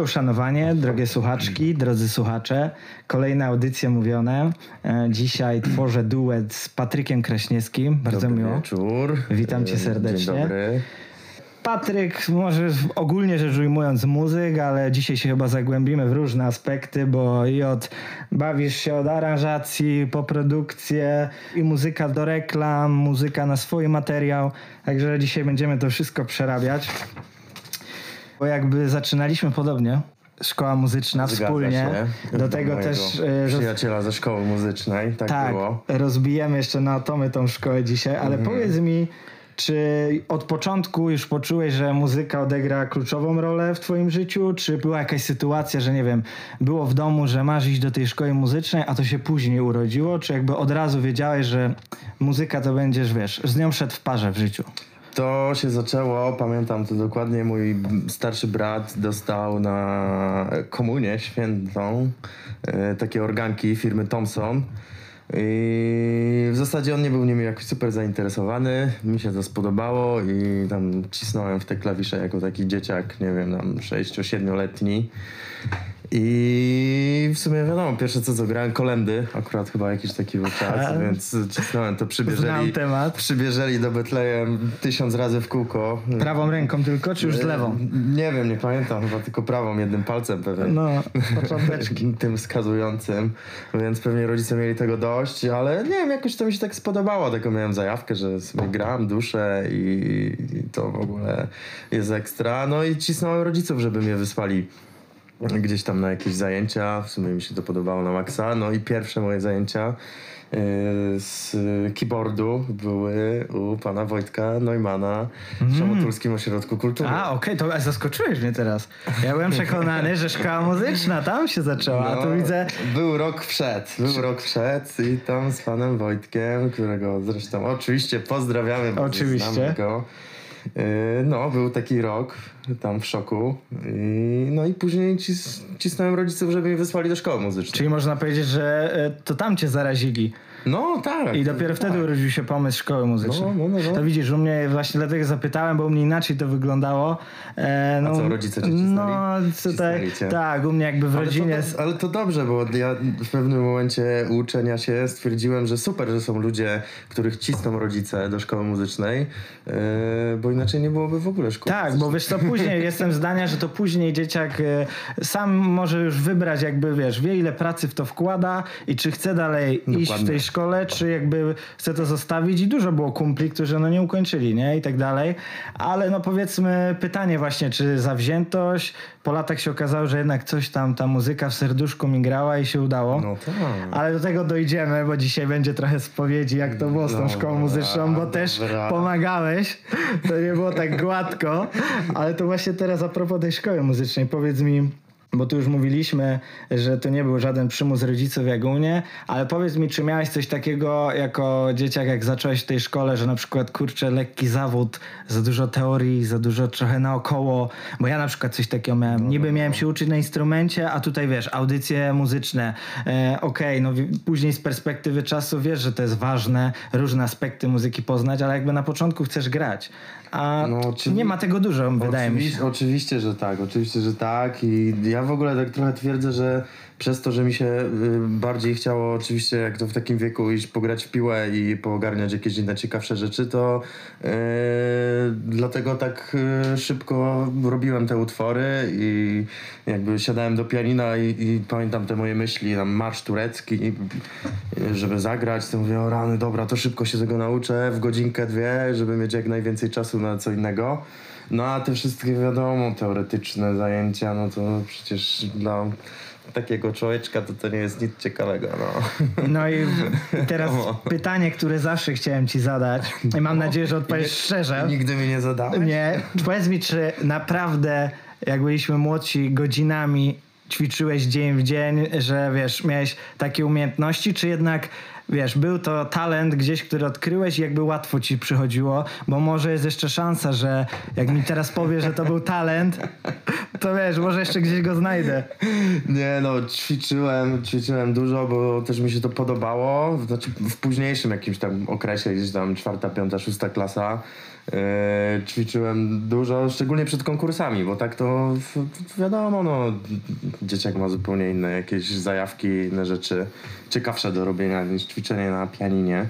Moje uszanowanie, drogie słuchaczki, drodzy słuchacze. Kolejna audycja mówione. E, Dzisiaj tworzę duet z Patrykiem Kraśniewskim. Bardzo Dobry miło. wieczór. Witam cię E, serdecznie. Dzień dobry. Patryk, może ogólnie rzecz ujmując muzyk, ale dzisiaj się chyba zagłębimy w różne aspekty, bo i od bawisz się od aranżacji po produkcję i muzyka do reklam, muzyka na swój materiał. Także dzisiaj będziemy to wszystko przerabiać. Bo jakby zaczynaliśmy podobnie. Szkoła muzyczna Zgadza wspólnie. się. Do tego też e, Przyjaciela ze szkoły muzycznej, tak, tak, było. rozbijemy jeszcze na atomy tą szkołę dzisiaj, ale Mhm. powiedz mi, czy od początku już poczułeś, że muzyka odegra kluczową rolę w twoim życiu? Czy była jakaś sytuacja, że nie wiem, było w domu, że masz iść do tej szkoły muzycznej, a to się później urodziło? Czy jakby od razu wiedziałeś, że muzyka to będziesz, wiesz, z nią szedł w parze w życiu? To się zaczęło, pamiętam to dokładnie, mój starszy brat dostał na komunię świętą e, takie organki firmy Thomson. I w zasadzie on nie był nimi jakoś super zainteresowany. Mi się to spodobało i tam cisnąłem w te klawisze jako taki dzieciak, nie wiem, tam 6-7-letni. I w sumie wiadomo, pierwsze co co grałem kolendy, akurat chyba jakiś taki był czas, więc cisnąłem to przybierzeli. temat. Przybierzeli do Betlejem tysiąc razy w kółko. Prawą ręką tylko, czy już z lewą? Nie wiem, nie pamiętam, chyba tylko prawą, jednym palcem pewnie. No, począteczki. Tym wskazującym, więc pewnie rodzice mieli tego dość, ale nie wiem, jakoś to mi się tak spodobało. Taką miałem zajawkę, że sobie gram, duszę i, i to w ogóle jest ekstra. No i cisnąłem rodziców, żeby mnie wysłali gdzieś tam na jakieś zajęcia. W sumie mi się to podobało na maksa. No i pierwsze moje zajęcia yy, z keyboardu były u pana Wojtka Neumana w Szamotulskim Ośrodku Kultury. A, okej, to a zaskoczyłeś mnie teraz. Ja byłem przekonany, że szkoła muzyczna tam się zaczęła, a tu No, widzę... Był rok przed, był rok przed i tam z panem Wojtkiem, którego zresztą oczywiście pozdrawiamy, bo Oczywiście. znamy go. Yy, No, był taki rok tam w szoku. I, no i później cis, cisnąłem rodziców, żeby mnie wysłali do szkoły muzycznej. Czyli można powiedzieć, że e, to tam cię zarazili. No tak. I dopiero wtedy urodził się pomysł szkoły muzycznej. No, no, no, no. To widzisz, u mnie właśnie dlatego zapytałem, bo u mnie inaczej to wyglądało. E, no, co, rodzice cię No, cisnęli? tutaj, Cisnęli cię. tak, u mnie jakby w Ale rodzinie... to, ale to dobrze, bo ja w pewnym momencie uczenia się stwierdziłem, że super, że są ludzie, których cisną rodzice do szkoły muzycznej, yy, bo inaczej nie byłoby w ogóle szkoły. Tak, bo wiesz co, później jestem zdania, że to później dzieciak e, sam może już wybrać jakby, wiesz, wie ile pracy w to wkłada i czy chce dalej iść w Dokładnie. tej szkole, czy jakby chce to zostawić i dużo było kumpli, którzy no nie ukończyli, nie? I tak dalej. Ale no powiedzmy pytanie właśnie, czy zawziętość, po latach się okazało, że jednak coś tam, ta muzyka w serduszku mi grała i się udało. No tak. Ale do tego dojdziemy, bo dzisiaj będzie trochę spowiedzi, jak to było z tą Dobra, szkołą muzyczną, bo też dobra. pomagałeś. To nie było tak gładko. Ale to właśnie teraz a propos tej szkoły muzycznej, powiedz mi. Bo tu już mówiliśmy, że to nie był żaden przymus rodziców jak u mnie, ale powiedz mi, czy miałeś coś takiego jako dzieciak, jak zacząłeś w tej szkole, że na przykład kurczę, lekki zawód, za dużo teorii, za dużo trochę naokoło, bo ja na przykład coś takiego miałem. Niby miałem się uczyć na instrumencie, a tutaj wiesz, audycje muzyczne. E, Okej, no wi- później z perspektywy czasu wiesz, że to jest ważne, różne aspekty muzyki poznać, ale jakby na początku chcesz grać. A No, oczywi- nie ma tego dużo, wydaje mi się. Oczywi- Oczywiście, że tak, oczywiście, że tak i ja w ogóle tak trochę twierdzę, że przez to, że mi się y, bardziej chciało oczywiście jak to w takim wieku iść pograć w piłę i poogarniać jakieś inne ciekawsze rzeczy, to y, dlatego tak y, szybko robiłem te utwory i jakby siadałem do pianina i, i pamiętam te moje myśli, tam marsz turecki, y, żeby zagrać, to mówię, o rany, dobra, to szybko się tego nauczę, w godzinkę, dwie, żeby mieć jak najwięcej czasu na co innego. No a te wszystkie wiadomo, teoretyczne zajęcia, no to przecież dla takiego człowieczka to to nie jest nic ciekawego, no. No i teraz pytanie, które zawsze chciałem ci zadać i mam nadzieję, że odpowiesz szczerze. Nigdy mi nie zadałeś? Nie, powiedz mi, czy naprawdę jak byliśmy młodsi godzinami ćwiczyłeś dzień w dzień, że wiesz, miałeś takie umiejętności, czy jednak wiesz, był to talent gdzieś, który odkryłeś i jakby łatwo ci przychodziło, bo może jest jeszcze szansa, że jak mi teraz powiesz, że to był talent, to wiesz, może jeszcze gdzieś go znajdę. Nie no, ćwiczyłem, ćwiczyłem dużo, bo też mi się to podobało. Znaczy w późniejszym jakimś tam okresie, gdzieś tam czwarta, piąta, szósta klasa, yy, ćwiczyłem dużo, szczególnie przed konkursami, bo tak to wiadomo, no, dzieciak ma zupełnie inne jakieś zajawki, inne rzeczy ciekawsze do robienia niż ćwiczenie na pianinie.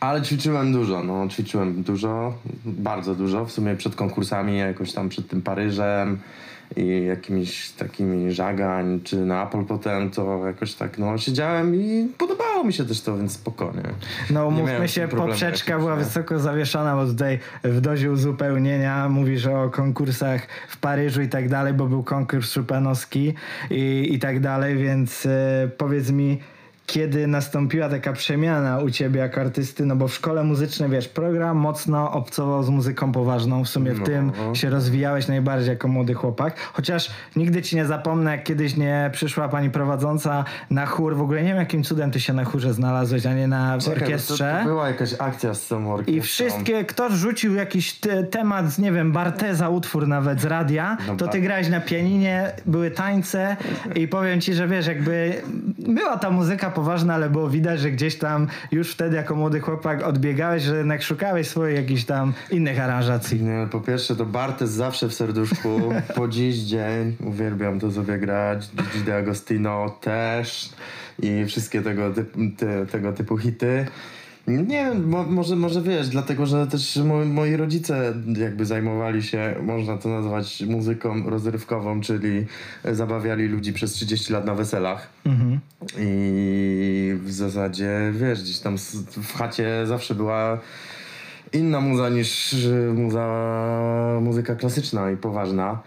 Ale ćwiczyłem dużo, no ćwiczyłem dużo, bardzo dużo, w sumie przed konkursami, jakoś tam przed tym Paryżem i jakimiś takimi żagań, czy na Apple potem, to jakoś tak, no siedziałem i podobało mi się też to, więc spokojnie. No mówmy się, poprzeczka była nie? wysoko zawieszona, bo tutaj w dozie uzupełnienia mówisz o konkursach w Paryżu i tak dalej, bo był konkurs szupanowski i, i tak dalej, więc e, powiedz mi, kiedy nastąpiła taka przemiana u ciebie jako artysty, no bo w szkole muzycznej, wiesz, program mocno obcował z muzyką poważną, w sumie w no. tym się rozwijałeś najbardziej jako młody chłopak, chociaż nigdy ci nie zapomnę, jak kiedyś nie przyszła pani prowadząca na chór, w ogóle nie wiem jakim cudem ty się na chórze znalazłeś, a nie na Czekaj, orkiestrze. To, to była jakaś akcja z tą orkiestrą. I wszystkie, kto rzucił jakiś te, temat, nie wiem, Barteza utwór nawet z radia, no to ty grałeś na pianinie, były tańce i powiem ci, że wiesz, jakby była ta muzyka poważna, ale było widać, że gdzieś tam już wtedy jako młody chłopak odbiegałeś, że jednak szukałeś swoich jakichś tam innych aranżacji. Nie, po pierwsze to Bartes zawsze w serduszku, po dziś dzień uwielbiam to sobie grać, Gigi D'Agostino też i wszystkie tego, typu, te, tego typu hity. Nie wiem, mo, może, może wiesz, dlatego że też moi, moi rodzice jakby zajmowali się, można to nazwać muzyką rozrywkową, czyli zabawiali ludzi przez 30 lat na weselach. Mhm. I w zasadzie, wiesz, gdzieś tam w chacie zawsze była inna muza niż muza, muzyka klasyczna i poważna.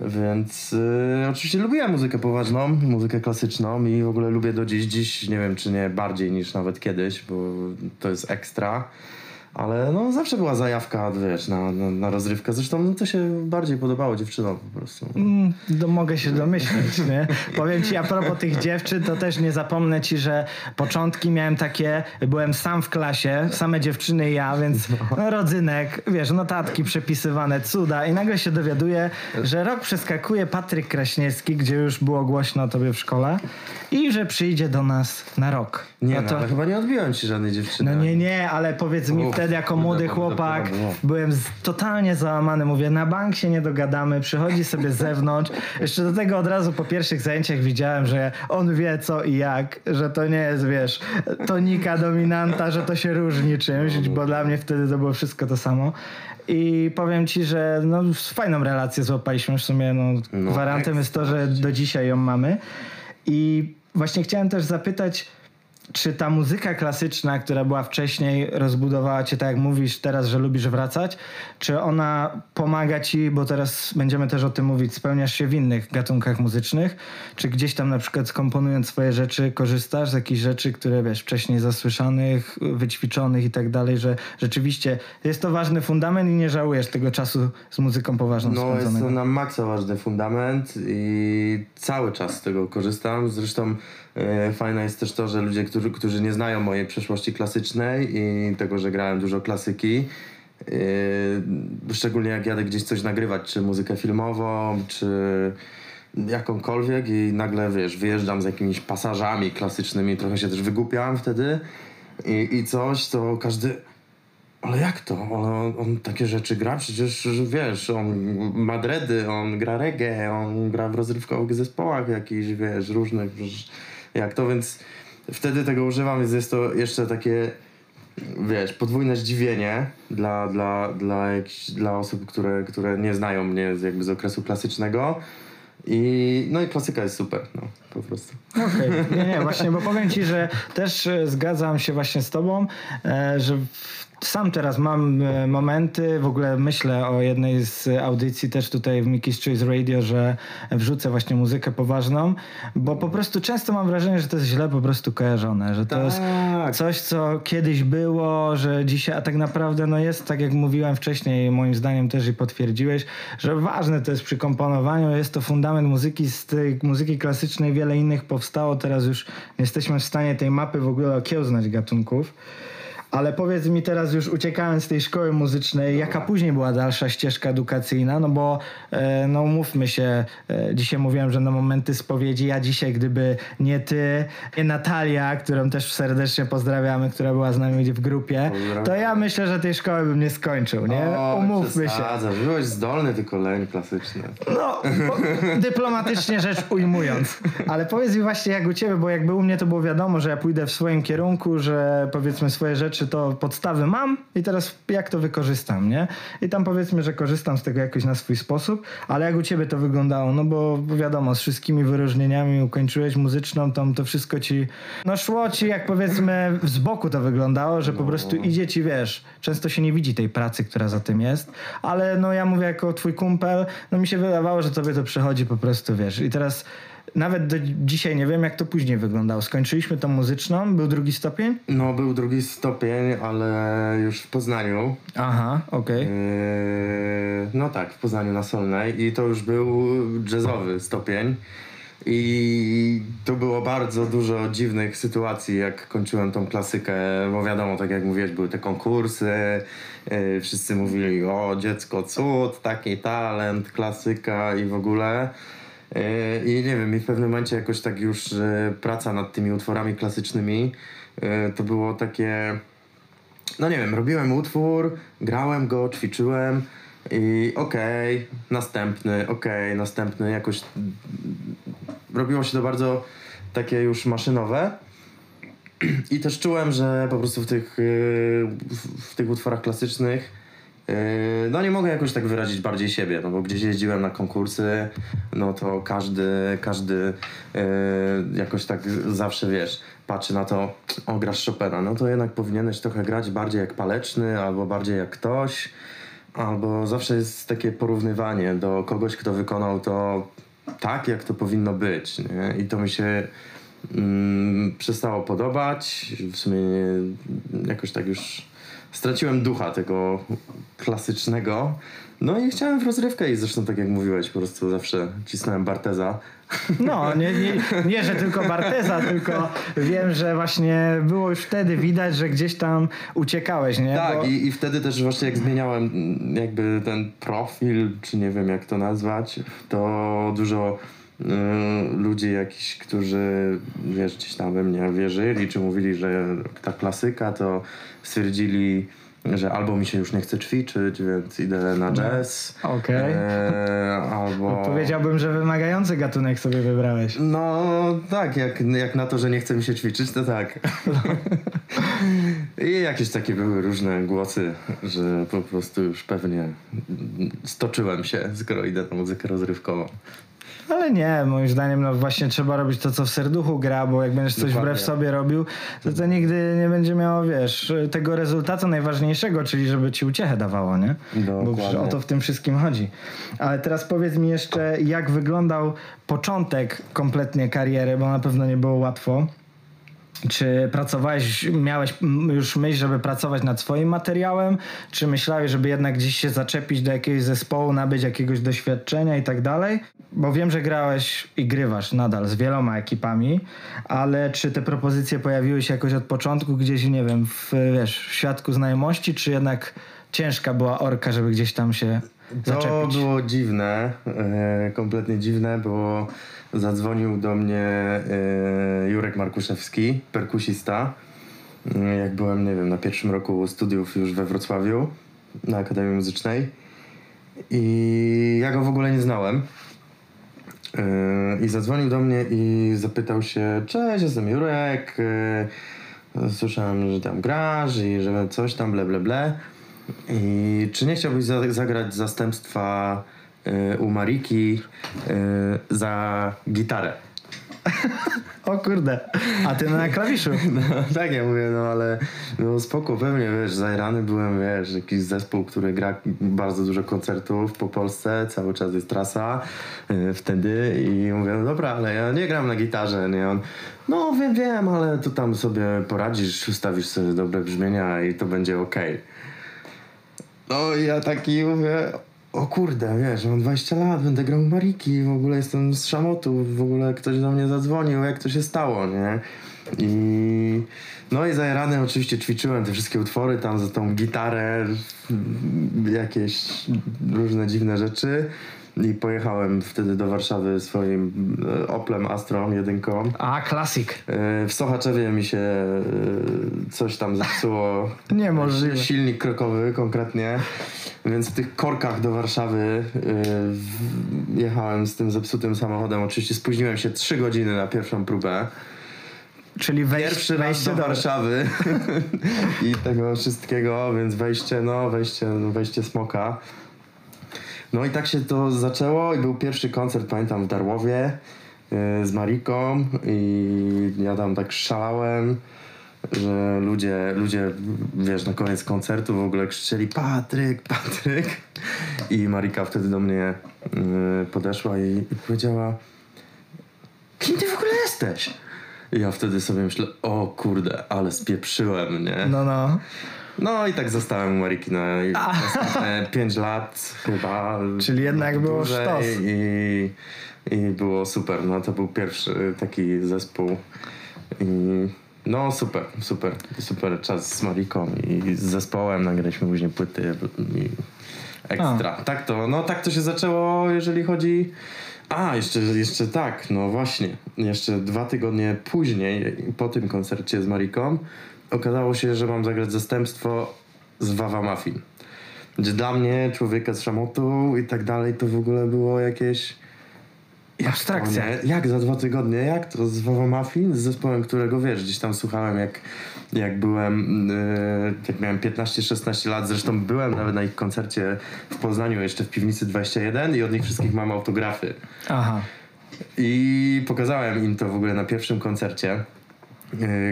Więc y, oczywiście lubiłem muzykę poważną, muzykę klasyczną i w ogóle lubię do dziś. Dziś nie wiem, czy nie bardziej niż nawet kiedyś, bo to jest ekstra. Ale no zawsze była zajawka, wiesz, na, na, na rozrywkę. Zresztą no, to się bardziej podobało dziewczynom po prostu. Mm, to mogę się domyśleć, nie? Powiem ci, a propos tych dziewczyn, to też nie zapomnę ci, że początki miałem takie, byłem sam w klasie, same dziewczyny i ja, więc no, rodzynek, wiesz, notatki przepisywane, cuda i nagle się dowiaduję, że rok przeskakuje Patryk Kraśniewski, gdzie już było głośno o tobie w szkole i że przyjdzie do nas na rok. Nie, no, no to... no, ale chyba nie odbiłem ci żadnej dziewczyny. No nie, nie, ale powiedz mi Uf wtedy jako młody chłopak byłem totalnie załamany. Mówię, na bank się nie dogadamy, przychodzi sobie z zewnątrz. Jeszcze do tego od razu po pierwszych zajęciach widziałem, że on wie co i jak, że to nie jest, wiesz, tonika dominanta, że to się różni czymś, bo dla mnie wtedy to było wszystko to samo. I powiem ci, że no, fajną relację złapaliśmy w sumie. No, no gwarantem jest to, że do dzisiaj ją mamy. I właśnie chciałem też zapytać, czy ta muzyka klasyczna, która była wcześniej, rozbudowała cię, tak jak mówisz teraz, że lubisz wracać, czy ona pomaga ci, bo teraz będziemy też o tym mówić, spełniasz się w innych gatunkach muzycznych, czy gdzieś tam na przykład skomponując swoje rzeczy, korzystasz z jakichś rzeczy, które wiesz, wcześniej zasłyszanych, wyćwiczonych i tak dalej, że rzeczywiście jest to ważny fundament i nie żałujesz tego czasu z muzyką poważną No spędzonego. jest to na maksa ważny fundament i cały czas z tego korzystam, zresztą fajne jest też to, że ludzie, którzy, którzy nie znają mojej przeszłości klasycznej i tego, że grałem dużo klasyki, e, szczególnie jak jadę gdzieś coś nagrywać, czy muzykę filmową, czy jakąkolwiek i nagle, wiesz, wyjeżdżam z jakimiś pasażami klasycznymi, trochę się też wygłupiałem wtedy i, i coś, to każdy ale jak to? On, on, takie rzeczy gra? Przecież wiesz, on ma on gra reggae, on gra w rozrywkowych zespołach jakichś, wiesz, różnych jak to, więc wtedy tego używam, więc jest to jeszcze takie wiesz, podwójne zdziwienie dla, dla, dla, jakichś, dla osób, które, które nie znają mnie z, jakby z okresu klasycznego. I, no i klasyka jest super, no, po prostu. Okej, okay. nie, nie, właśnie, bo powiem ci, że też e, zgadzam się właśnie z tobą, e, że sam teraz mam e, momenty, w ogóle myślę o jednej z audycji też tutaj w Mickey's Choice Radio, że wrzucę właśnie muzykę poważną, bo po prostu często mam wrażenie, że to jest źle po prostu kojarzone, że to tak. jest coś, co kiedyś było, że dzisiaj, a tak naprawdę no jest, tak jak mówiłem wcześniej, moim zdaniem też i potwierdziłeś, że ważne to jest przy komponowaniu, jest to fundament muzyki, z tej muzyki klasycznej wiele innych powstało, teraz już nie jesteśmy w stanie tej mapy w ogóle okiełznać gatunków. Ale powiedz mi teraz już uciekając z tej szkoły muzycznej, jaka później była dalsza ścieżka edukacyjna? No bo e, no mówmy się, e, dzisiaj mówiłem, że na momenty spowiedzi, ja dzisiaj gdyby nie ty, nie Natalia, którą też serdecznie pozdrawiamy, która była z nami w grupie, to ja myślę, że tej szkoły bym nie skończył, nie? O, Umówmy się. Byłeś zdolny, tylko leń klasyczny. No, dyplomatycznie rzecz ujmując. Ale powiedz mi właśnie jak u ciebie, bo jakby u mnie to było wiadomo, że ja pójdę w swoim kierunku, że powiedzmy swoje rzeczy to podstawy mam i teraz jak to wykorzystam, nie? I tam powiedzmy, że korzystam z tego jakoś na swój sposób, ale jak u ciebie to wyglądało? No bo wiadomo, z wszystkimi wyróżnieniami ukończyłeś muzyczną, tam to wszystko ci, no szło ci jak powiedzmy z boku to wyglądało, że po prostu idzie ci, wiesz, często się nie widzi tej pracy, która za tym jest, ale no ja mówię jako twój kumpel, no mi się wydawało, że tobie to przychodzi po prostu, wiesz. I teraz nawet do dzisiaj nie wiem, jak to później wyglądało. Skończyliśmy tą muzyczną, był drugi stopień? No, był drugi stopień, ale już w Poznaniu. Aha, okej. Yy, no tak, w Poznaniu na Solnej i to już był jazzowy stopień. I tu było bardzo dużo dziwnych sytuacji, jak kończyłem tą klasykę, bo wiadomo, tak jak mówiłeś, były te konkursy, yy, wszyscy mówili, o dziecko, cud, taki talent, klasyka i w ogóle. Yy, I nie wiem, i w pewnym momencie jakoś tak już praca nad tymi utworami klasycznymi, yy, to było takie no nie wiem, robiłem utwór, grałem go, ćwiczyłem i okej, następny, okej, następny, jakoś robiło się to bardzo takie już maszynowe. I też czułem, że po prostu w tych, yy, w, tych utworach klasycznych no nie mogę jakoś tak wyrazić bardziej siebie, no bo gdzieś jeździłem na konkursy, no to każdy, każdy yy, jakoś tak zawsze, wiesz, patrzy na to, o grasz Chopina, no to jednak powinieneś trochę grać bardziej jak Paleczny, albo bardziej jak ktoś, albo zawsze jest takie porównywanie do kogoś, kto wykonał to tak, jak to powinno być, nie? I to mi się mm, przestało podobać, w sumie jakoś tak już straciłem ducha tego klasycznego. No i chciałem w rozrywkę i zresztą tak jak mówiłeś, po prostu zawsze cisnąłem Barteza. No, nie, nie, nie, że tylko Barteza, tylko wiem, że właśnie było już wtedy widać, że gdzieś tam uciekałeś, nie? Tak, Bo- i, i wtedy też właśnie jak zmieniałem jakby ten profil, czy nie wiem jak to nazwać, to dużo y, ludzi jakichś, którzy wiesz, gdzieś tam we mnie wierzyli, czy mówili, że ta klasyka, to stwierdzili, że albo mi się już nie chce ćwiczyć, więc idę na jazz. Okej. e, albo... Powiedziałbym, że wymagający gatunek sobie wybrałeś. No tak, jak, jak na to, że nie chce mi się ćwiczyć, to tak. I jakieś takie były różne głosy, że po prostu już pewnie stoczyłem się, skoro idę na muzykę rozrywkową. Ale nie, moim zdaniem no właśnie trzeba robić to, co w serduchu gra, bo jak będziesz coś Dokładnie. wbrew sobie robił, to to nigdy nie będzie miało, wiesz, tego rezultatu najważniejszego, czyli żeby ci uciechę dawało, nie? Bo Dokładnie. przecież o to w tym wszystkim chodzi. Ale teraz powiedz mi jeszcze, jak wyglądał początek kompletnie kariery, bo na pewno nie było łatwo. Czy pracowałeś, miałeś już myśl, żeby pracować nad swoim materiałem? Czy myślałeś, żeby jednak gdzieś się zaczepić do jakiegoś zespołu, nabyć jakiegoś doświadczenia i tak dalej? Bo wiem, że grałeś i grywasz nadal z wieloma ekipami, ale czy te propozycje pojawiły się jakoś od początku, gdzieś, nie wiem, w, wiesz, w świadku znajomości, czy jednak ciężka była orka, żeby gdzieś tam się To zaczepić? było dziwne, e, kompletnie dziwne, bo zadzwonił do mnie e, Jurek Markuszewski, perkusista. E, Jak byłem, nie wiem, na pierwszym roku studiów już we Wrocławiu, na Akademii Muzycznej. I ja go w ogóle nie znałem. I zadzwonił do mnie i zapytał się, cześć, jestem Jurek, słyszałem, że tam grasz i że coś tam, ble, ble, ble. I czy nie chciałbyś za, zagrać zastępstwa y, u Mariki y, za gitarę? O kurde, a ty na klawiszu. No, tak ja mówię, no ale no spoko, pewnie, wiesz, zajrany byłem, wiesz, jakiś zespół, który gra bardzo dużo koncertów po Polsce, cały czas jest trasa y, wtedy i mówię, no dobra, ale ja nie gram na gitarze, nie? On, no wiem, wiem, ale tu tam sobie poradzisz, ustawisz sobie dobre brzmienia i to będzie okej. No i ja taki mówię, o kurde, wiesz, mam 20 lat, będę grał Mariki, w ogóle jestem z Szamotu, w ogóle ktoś do mnie zadzwonił, jak to się stało, nie? I no i zajarany oczywiście ćwiczyłem te wszystkie utwory, tam za tą gitarę, jakieś różne dziwne rzeczy. I pojechałem wtedy do Warszawy swoim e, Oplem Astrą jedynką. A, klasik. E, W Sochaczewie mi się e, coś tam zepsuło. Niemożliwe. Silnik krokowy konkretnie. Więc w tych korkach do Warszawy jechałem z tym zepsutym samochodem. Oczywiście spóźniłem się 3 godziny na pierwszą próbę. Czyli wejść, Pierwszy raz wejście do do Warszawy i tego wszystkiego, więc wejście, no wejście, no wejście smoka. No i tak się to zaczęło i był pierwszy koncert, pamiętam, w Darłowie yy, z Mariką i ja tam tak szalałem, że ludzie, ludzie, wiesz, na koniec koncertu w ogóle krzyczeli Patryk, Patryk i Marika wtedy do mnie yy, podeszła i, i powiedziała kim ty w ogóle jesteś? I ja wtedy sobie myślę, o kurde, ale spieprzyłem, nie? No, no. No i tak zostałem u Mariki na następne 5 lat chyba. Czyli jednak było sztos. I, I było super. No to był pierwszy taki zespół. I no super, super, super czas z Mariką i z zespołem. Nagraliśmy później płyty i ekstra. Tak to, no tak to się zaczęło, jeżeli chodzi... A, jeszcze, jeszcze tak, no właśnie. Jeszcze dwa tygodnie później, po tym koncercie z Mariką, okazało się, że mam zagrać zastępstwo z Wawa Muffin. Gdzie dla mnie, człowieka z szamotu i tak dalej, to w ogóle było jakieś... Jak Abstrakcja. to? Jak za dwa tygodnie? Jak to z Wawa Muffin? Z zespołem, którego wiesz, gdzieś tam słuchałem jak, jak byłem, yy, jak miałem 15-16 lat. Zresztą byłem nawet na ich koncercie w Poznaniu, jeszcze w Piwnicy 21 i od nich wszystkich mam autografy. Aha. I pokazałem im to w ogóle na pierwszym koncercie,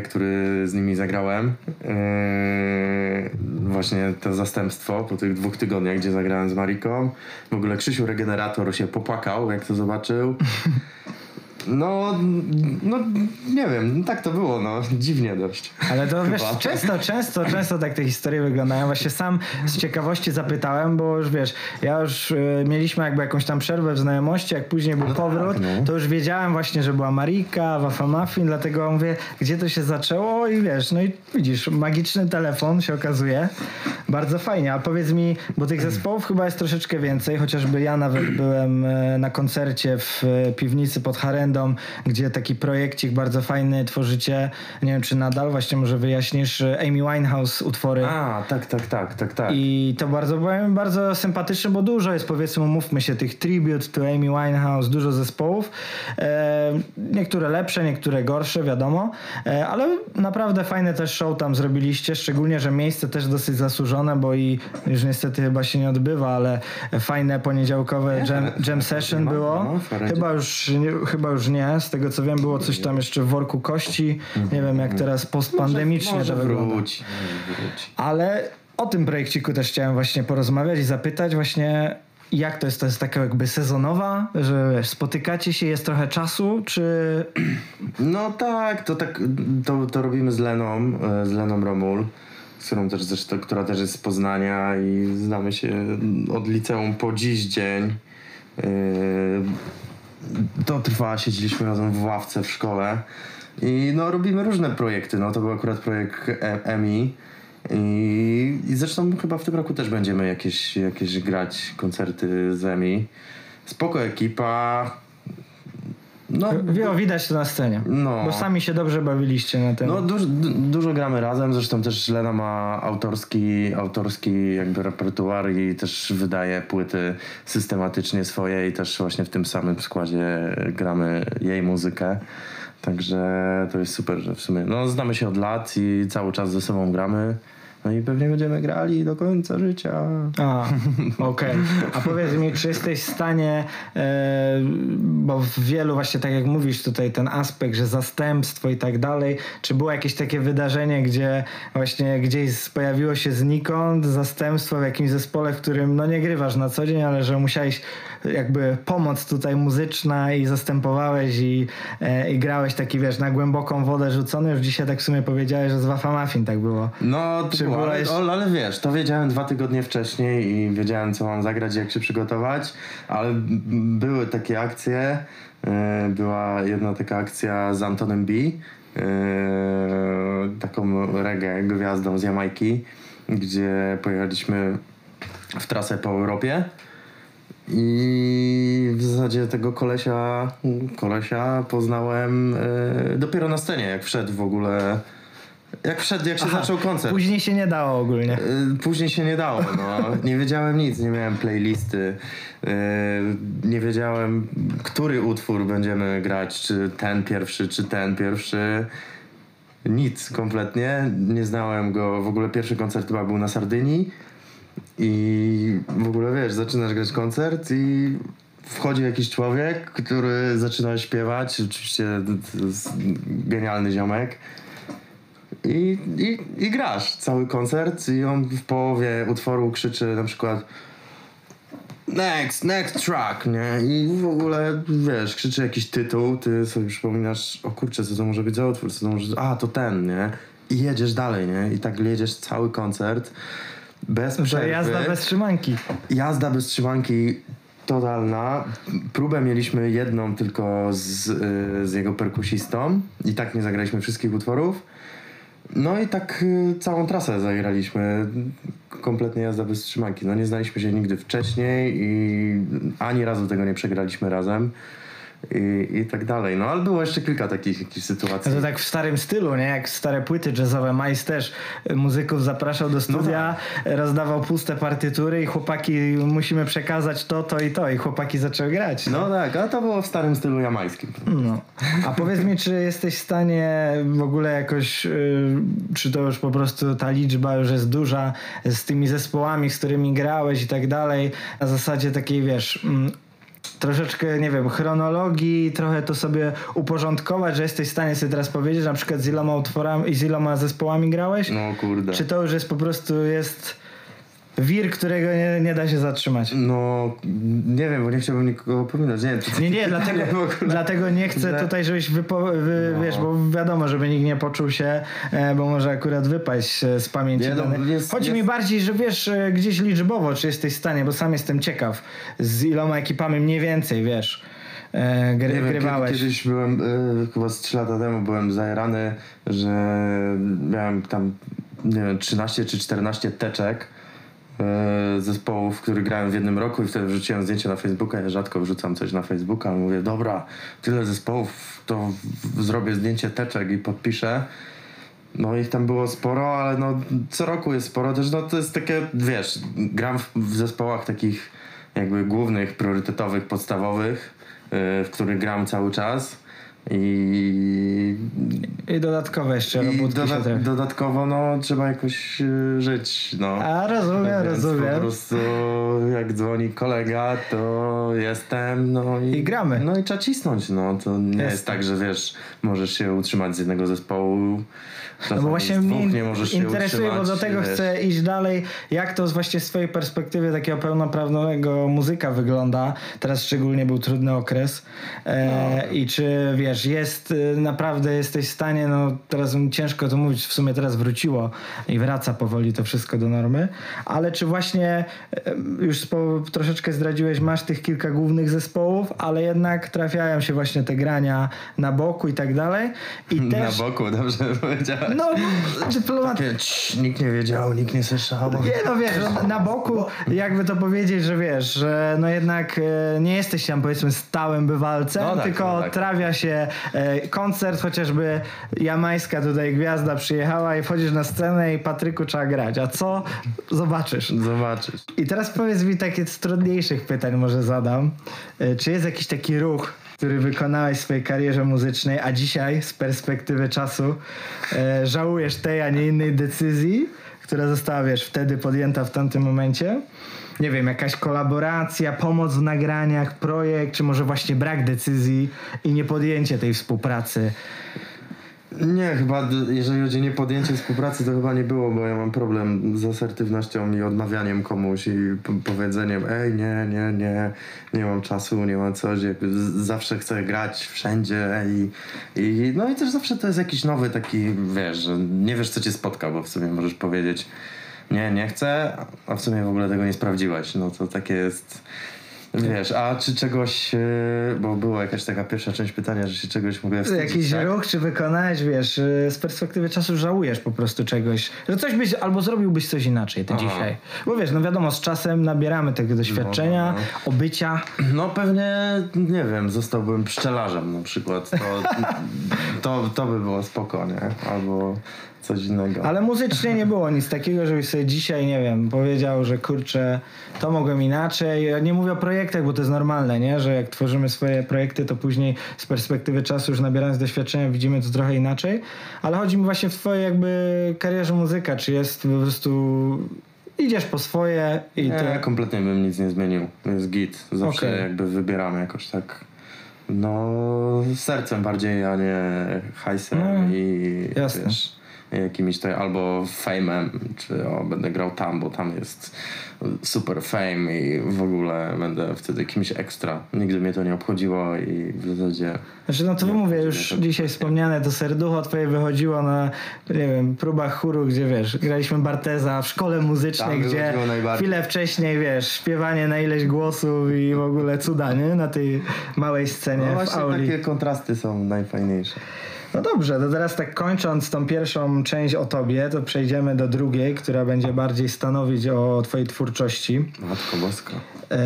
który z nimi zagrałem. Yy, właśnie to zastępstwo po tych dwóch tygodniach, gdzie zagrałem z Mariką. W ogóle Krzysiu Regenerator się popłakał, jak to zobaczył. No, no nie wiem, tak to było, no dziwnie dość. Ale to wiesz, często, często, często tak te historie wyglądają. Właśnie sam z ciekawości zapytałem, bo już wiesz, ja już y, mieliśmy jakby jakąś tam przerwę w znajomości, jak później był No tak, powrót, no. to już wiedziałem właśnie, że była Marika, Wafa Muffin, dlatego mówię, gdzie to się zaczęło i wiesz, no i widzisz, magiczny telefon się okazuje. Bardzo fajnie, a powiedz mi, bo tych zespołów chyba jest troszeczkę więcej, chociażby ja nawet byłem e, na koncercie w e, piwnicy pod Harendą, gdzie taki projekcik bardzo fajny tworzycie, nie wiem czy nadal, właśnie może wyjaśnisz, e, Amy Winehouse utwory. A, tak, tak, tak, tak, tak. I to bardzo, powiem, bardzo sympatyczne, bo dużo jest, powiedzmy, umówmy się, tych tribute to Amy Winehouse, dużo zespołów. E, niektóre lepsze, niektóre gorsze, wiadomo. E, ale naprawdę fajne też show tam zrobiliście, szczególnie, że miejsce też dosyć zasłużone, bo i już niestety chyba się nie odbywa, ale fajne poniedziałkowe jam, jam session było. no, chyba już, chyba już nie. Z tego co wiem, było coś tam jeszcze w worku kości. Nie wiem, jak teraz postpandemicznie może to wygląda. może wróci. Ale o tym projekciku też chciałem właśnie porozmawiać i zapytać właśnie jak to jest? To jest taka jakby sezonowa, że wiesz, spotykacie się, jest trochę czasu, czy... No tak, to tak, to, to robimy z Leną, e, z Leną Romul, z którą też zresztą, która też jest z Poznania i znamy się od liceum po dziś dzień. To trwa, siedzieliśmy razem w ławce w szkole i no robimy różne projekty, no to był akurat projekt EMI i, i zresztą chyba w tym roku też będziemy jakieś, jakieś grać koncerty z EMI. Spoko ekipa. No, Wio, widać to na scenie. No. Bo sami się dobrze bawiliście na tym. no dużo, du- dużo gramy razem, zresztą też Lena ma autorski, autorski jakby repertuar i też wydaje płyty systematycznie swoje i też właśnie w tym samym składzie gramy jej muzykę. Także to jest super, że w sumie no, znamy się od lat i cały czas ze sobą gramy. No i pewnie będziemy grali do końca życia. A, okej. A powiedz mi, czy jesteś w stanie, e, bo w wielu właśnie, tak jak mówisz tutaj, ten aspekt, że zastępstwo i tak dalej, czy było jakieś takie wydarzenie, gdzie właśnie gdzieś pojawiło się znikąd zastępstwo w jakimś zespole, w którym no nie grywasz na co dzień, ale że musiałeś jakby pomoc tutaj muzyczna i zastępowałeś i, e, i grałeś taki, wiesz, na głęboką wodę rzucony. Już dzisiaj tak w sumie powiedziałeś, że z Wafa Muffin tak było. No, to Czy było, ale, ale wiesz, to wiedziałem dwa tygodnie wcześniej i wiedziałem, co mam zagrać, jak się przygotować, ale były takie akcje. e, Była jedna taka akcja z Antonem B. yy, taką reggae gwiazdą z Jamajki, gdzie pojechaliśmy w trasę po Europie. I w zasadzie tego kolesia, kolesia poznałem yy, dopiero na scenie, jak wszedł w ogóle. Jak wszedł, jak się Aha, zaczął koncert. Później się nie dało ogólnie. Y, Później się nie dało, no. Nie wiedziałem nic, nie miałem playlisty. y, Nie wiedziałem, który utwór będziemy grać, czy ten pierwszy, czy ten pierwszy. Nic kompletnie. Nie znałem go. W ogóle pierwszy koncert chyba był na Sardynii. I w ogóle wiesz, zaczynasz grać koncert i wchodzi jakiś człowiek, który zaczyna śpiewać. Oczywiście to jest genialny ziomek. I, i, I grasz cały koncert i on w połowie utworu krzyczy na przykład next, next track, nie? I w ogóle, wiesz, krzyczy jakiś tytuł, ty sobie przypominasz, o kurczę, co to może być za utwór, co to może... A, to ten, nie? I jedziesz dalej, nie? I tak jedziesz cały koncert bez przerwy. jazda bez trzymanki. Jazda bez trzymanki totalna. Próbę mieliśmy jedną tylko z, y, z jego perkusistą i tak nie zagraliśmy wszystkich utworów. No i tak y, całą trasę zagraliśmy. Kompletnie jazda bez trzymanki. No nie znaliśmy się nigdy wcześniej i ani razu tego nie przegraliśmy razem. I, I tak dalej. No ale było jeszcze kilka takich jakichś sytuacji. No to tak w starym stylu, nie? Jak stare płyty jazzowe. Majs też muzyków zapraszał do studia, rozdawał puste partytury i chłopaki musimy przekazać to, to i to. I chłopaki zaczęły grać. No tak, ale to było w starym stylu jamańskim. No. A powiedz mi, czy jesteś w stanie w ogóle jakoś, y, czy to już po prostu ta liczba już jest duża z tymi zespołami, z którymi grałeś i tak dalej, na zasadzie takiej, wiesz, mm, troszeczkę, nie wiem, chronologii, trochę to sobie uporządkować, że jesteś w stanie sobie teraz powiedzieć, na przykład z iloma utworami i z iloma zespołami grałeś? No kurde. Czy to już jest po prostu jest wir, którego nie, nie da się zatrzymać? No, nie wiem, bo nie chciałbym nikogo pominąć. Nie, wiem, Nie, nie, dlatego, ogóle. dlatego nie chcę tutaj, żebyś wypo, wy, No. wiesz, bo wiadomo, żeby nikt nie poczuł się, e, bo może akurat wypaść e, z pamięci. Nie, no, jest- Chodzi jest- mi bardziej, że wiesz, e, gdzieś liczbowo, czy jesteś w stanie, bo sam jestem ciekaw, z iloma ekipami mniej więcej, wiesz, gry, Nie wiem, grywałeś. kiedy, kiedyś byłem, chyba z 3 lata temu byłem zajarany, że miałem tam, nie wiem, 13 czy 14 teczek zespołów, w których grałem w jednym roku i wtedy wrzuciłem zdjęcie na Facebooka. Ja rzadko wrzucam coś na Facebooka, mówię, dobra, tyle zespołów, to zrobię zdjęcie teczek i podpiszę. No ich tam było sporo, ale no co roku jest sporo też, no to jest takie, wiesz, gram w, w zespołach takich jakby głównych, priorytetowych, podstawowych, yy, w których gram cały czas i, I dodatkowe jeszcze i się doda- trafi. dodatkowo no trzeba jakoś yy, żyć, no. A rozumiem, po rozumiem. prostu jak dzwoni kolega, to jestem, no i... I gramy. No i trzeba cisnąć, no. To nie Jest jest tak, że wiesz, możesz się utrzymać z jednego zespołu, No bo właśnie mnie nie możesz interesuje, bo do tego wiesz. chcę iść dalej. Jak to właśnie z twojej perspektywy takiego pełnoprawnego muzyka wygląda? Teraz szczególnie był trudny okres. E, I czy wiesz, jest e, naprawdę jesteś w stanie, no teraz mi ciężko to mówić, w sumie teraz wróciło i wraca powoli to wszystko do normy, ale czy właśnie e, już spo, troszeczkę zdradziłeś, masz tych kilka głównych zespołów, ale jednak trafiają się właśnie te grania na boku i tak dalej. I też... Na boku, dobrze powiedziałem. No, dyplomat... Takie, cii, nikt nie wiedział, nikt nie słyszał. Nie no wiesz, na boku jakby to powiedzieć, że wiesz, że no jednak e, nie jesteś tam powiedzmy stałym bywalcem, No tak, tylko no tak. trafia się e, koncert, chociażby jamańska tutaj gwiazda przyjechała i wchodzisz na scenę i Patryku trzeba grać, a co? Zobaczysz. Zobaczysz. I teraz powiedz mi takie z trudniejszych pytań może zadam. E, Czy jest jakiś taki ruch, który wykonałeś w swojej karierze muzycznej, a dzisiaj z perspektywy czasu e, żałujesz tej, a nie innej decyzji, która została, wiesz, wtedy podjęta w tamtym momencie? Nie wiem, jakaś kolaboracja, pomoc w nagraniach, projekt, czy może właśnie brak decyzji i niepodjęcie tej współpracy. Nie, chyba jeżeli chodzi o niepodjęcie współpracy, to chyba nie było, bo ja mam problem z asertywnością i odmawianiem komuś i powiedzeniem ej, nie, nie, nie, nie mam czasu, nie mam coś, zawsze chcę grać wszędzie i, i no i też zawsze to jest jakiś nowy taki, wiesz, nie wiesz co cię spotka, bo w sumie możesz powiedzieć nie, nie chcę, a w sumie w ogóle tego nie sprawdziłeś, no to takie jest Wiesz, a czy czegoś, e, bo była jakaś taka pierwsza część pytania, że się czegoś mogę wstydzić, Jakiś tak? ruch, czy wykonałeś, wiesz, y, z perspektywy czasu żałujesz po prostu czegoś, że coś byś, albo zrobiłbyś coś inaczej to Aha. dzisiaj. Bo wiesz, no wiadomo, z czasem nabieramy tego doświadczenia, No, obycia. No pewnie, nie wiem, zostałbym pszczelarzem na przykład. To, to, to by było spoko, nie? Albo coś innego. Ale muzycznie nie było nic takiego, żebyś sobie dzisiaj, nie wiem, powiedział, że kurczę, to mogłem inaczej. Ja nie mówię o projektach, bo to jest normalne, nie? Że jak tworzymy swoje projekty, to później z perspektywy czasu, już nabierając doświadczenia, widzimy to trochę inaczej. Ale chodzi mi właśnie w twojej jakby karierze muzyka, czy jest po prostu... Idziesz po swoje i to... Nie, kompletnie bym nic nie zmienił. Jest git. Zawsze Okej. jakby wybieram jakoś tak no sercem bardziej, a nie hajsem No, i jasne. wiesz, jakimiś to albo fame'em, czy o, będę grał tam, bo tam jest super fame i w ogóle będę wtedy kimś ekstra. Nigdy mnie to nie obchodziło i w zasadzie Znaczy, no to mówię, już to- dzisiaj wspomniane, to serducho twoje wychodziło na, nie wiem, próbach chóru, gdzie wiesz, graliśmy Barteza w szkole muzycznej, Tam gdzie chwilę wcześniej, wiesz, śpiewanie na ileś głosów i w ogóle cuda, nie? Na tej małej scenie no właśnie takie kontrasty są najfajniejsze. No dobrze, to teraz tak kończąc tą pierwszą część o tobie, to przejdziemy do drugiej, która będzie bardziej stanowić o twojej twórczości. Matko boska. Eee,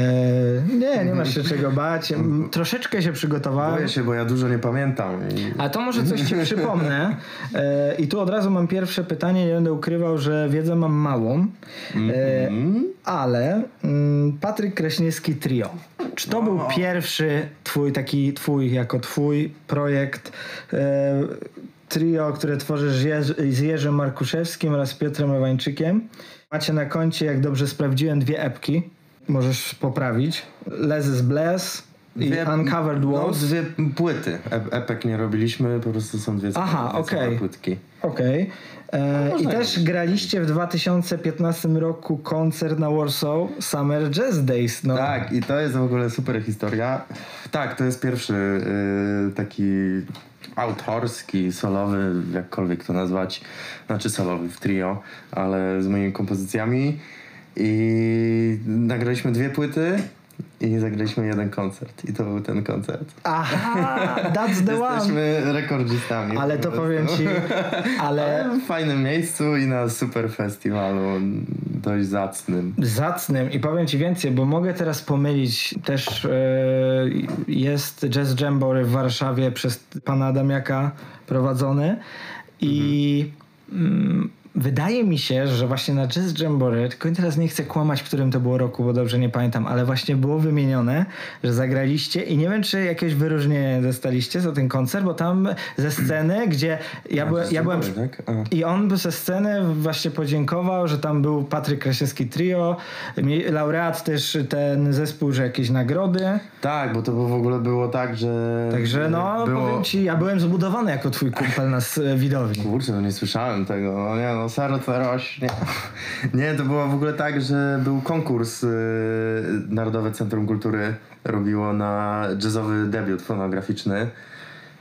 nie, nie masz się czego bać. Troszeczkę się przygotowałem. Boję się, bo ja dużo nie pamiętam. I... A to może coś ci przypomnę. E, I tu od razu mam pierwsze pytanie. Nie będę ukrywał, że wiedzę mam małą. E, Mm? ale mm, Patryk Kraśniewski Trio. Czy to był pierwszy twój, taki twój, jako twój projekt e, trio, które tworzysz z Jerzy- z Jerzym Markuszewskim oraz Piotrem Ewańczykiem? Macie na koncie, jak dobrze sprawdziłem, dwie epki. Możesz poprawić. Les is Bless i Dwie- Uncovered No, dwie płyty. E- epek nie robiliśmy, po prostu są dwie, Aha, okej. płytki. Okej. E, I można też grać. graliście w 2015 roku koncert na Warsaw Summer Jazz Days. No. Tak, i to jest w ogóle super historia. Tak, to jest pierwszy y, taki autorski, solowy, jakkolwiek to nazwać, znaczy solowy w trio, ale z moimi kompozycjami. I nagraliśmy dwie płyty i zagraliśmy jeden koncert. I to był ten koncert. Aha, that's the one. Jesteśmy rekordzistami. Ale to powiem ci, ale Ale w fajnym miejscu i na super festiwalu, dość zacnym. zacnym i powiem ci więcej, bo mogę teraz pomylić, też e, jest Jazz Jamboree w Warszawie przez pana Adamiaka prowadzony i mm, wydaje mi się, że właśnie na Jazz Jamboree, tylko teraz nie chcę kłamać, w którym to było roku, bo dobrze nie pamiętam, ale właśnie było wymienione, że zagraliście i nie wiem, czy jakieś wyróżnienie dostaliście za ten koncert, bo tam ze sceny, gdzie ja, byłem, ja byłem... Tak? I on by ze sceny właśnie podziękował, że tam był Patryk Krasiewski Trio, laureat też ten zespół, że jakieś nagrody. Tak, bo to w ogóle było tak, że... Także no, było... powiem ci, ja byłem zbudowany jako twój kumpel na s- widowni. Kurczę, no nie słyszałem tego. No nie, no serce rośnie. Nie, to było w ogóle tak, że był konkurs y, Narodowe Centrum Kultury robiło na jazzowy debiut fonograficzny.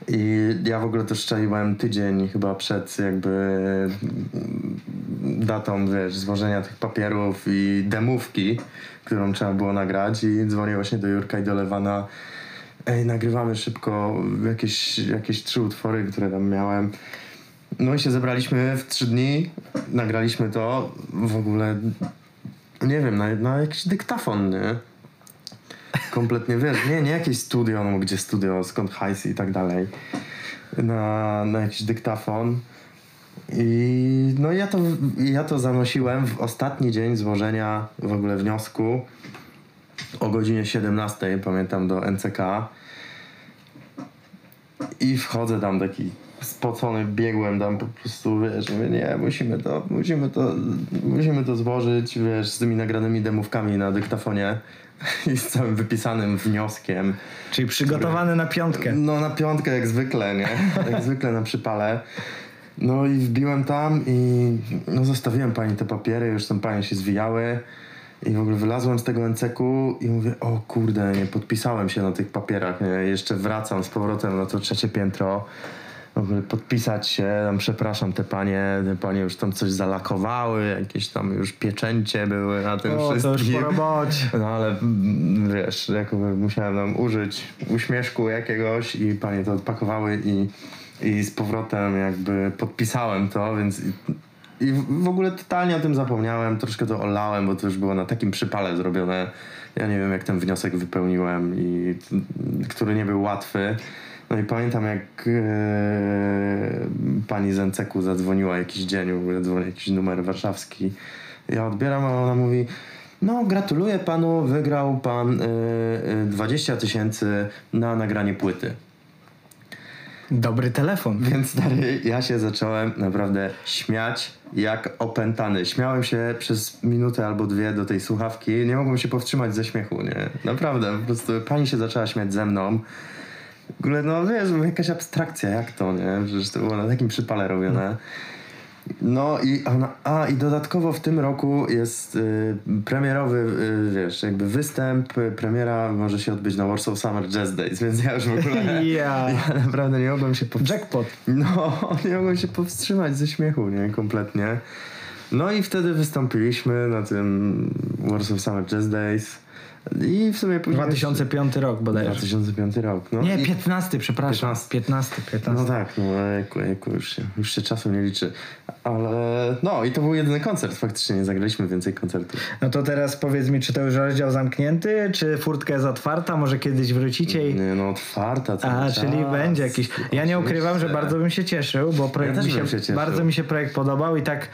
I ja w ogóle to szczaiłem tydzień chyba przed jakby mm, datą, wiesz, złożenia tych papierów i demówki, którą trzeba było nagrać i dzwonię właśnie do Jurka i do Lewana ej, nagrywamy szybko jakieś, jakieś trzy utwory, które tam miałem. No i się zebraliśmy w trzy dni, nagraliśmy to w ogóle, nie wiem, na, na jakiś dyktafon, nie? Kompletnie, wiesz, nie, nie jakieś studio, no gdzie studio, skąd hajs i tak dalej. Na, na jakiś dyktafon. I no ja to, ja to zanosiłem w ostatni dzień złożenia w ogóle wniosku o godzinie 17, pamiętam, do NCK. I wchodzę tam taki spocony, biegłem tam po prostu, wiesz, mówię, nie, musimy to, musimy to, musimy to złożyć, wiesz, z tymi nagranymi demówkami na dyktafonie i z całym wypisanym wnioskiem. Czyli przygotowany na piątkę. No na piątkę jak zwykle, nie? Jak zwykle na przypale. No i wbiłem tam i no zostawiłem pani te papiery, już tam panie się zwijały. I w ogóle wylazłem z tego NCK-u i mówię, o kurde, nie podpisałem się na tych papierach, nie? Jeszcze wracam z powrotem na to trzecie piętro. W ogóle podpisać się, tam przepraszam te panie, te panie już tam coś zalakowały, jakieś tam już pieczęcie były na tym O, to już wszystkim. No ale mm, wiesz, jakby musiałem tam użyć uśmieszku jakiegoś i panie to odpakowały i, i z powrotem jakby podpisałem to, więc i, i w ogóle totalnie o tym zapomniałem, troszkę to olałem, bo to już było na takim przypale zrobione. Ja nie wiem jak ten wniosek wypełniłem i który nie był łatwy. No i pamiętam jak e, pani z NCK zadzwoniła jakiś dzień, w ogóle dzwoni jakiś numer warszawski. Ja odbieram, a ona mówi no gratuluję panu, wygrał pan y, y, 20 tysięcy na nagranie płyty. Dobry telefon. Więc stary, ja się zacząłem naprawdę śmiać jak opętany. Śmiałem się przez minutę albo dwie do tej słuchawki. Nie mogłem się powstrzymać ze śmiechu, nie? Naprawdę, po prostu pani się zaczęła śmiać ze mną. W ogóle, no wiesz, jakaś abstrakcja, jak to, nie? Przecież to było na takim przypale robione. No i ona, a i dodatkowo w tym roku jest y, premierowy, y, wiesz, jakby występ, y, premiera może się odbyć na Warsaw Summer Jazz Days, więc ja już w ogóle, Ja. ja naprawdę nie mogłem się powstrzymać. Jackpot. No, nie mogłem się powstrzymać ze śmiechu, nie, kompletnie. No i wtedy wystąpiliśmy na tym Warsaw Summer Jazz Days i w sumie później... 2005 rok bodajże. 2005 rok, no. Nie, I- 15, przepraszam. 15. 15, 15. No tak, no ejku, już, się, już się czasu nie liczy. Ale no i to był jedyny koncert, faktycznie nie zagraliśmy więcej koncertów. No to teraz powiedz mi, czy to już rozdział zamknięty, czy furtka jest otwarta, może kiedyś wrócicie i... Nie no, otwarta cały A, czas. czyli będzie jakiś. Ja nie ukrywam, że bardzo bym się cieszył, bo projekt też mi się, się bardzo mi się projekt podobał i tak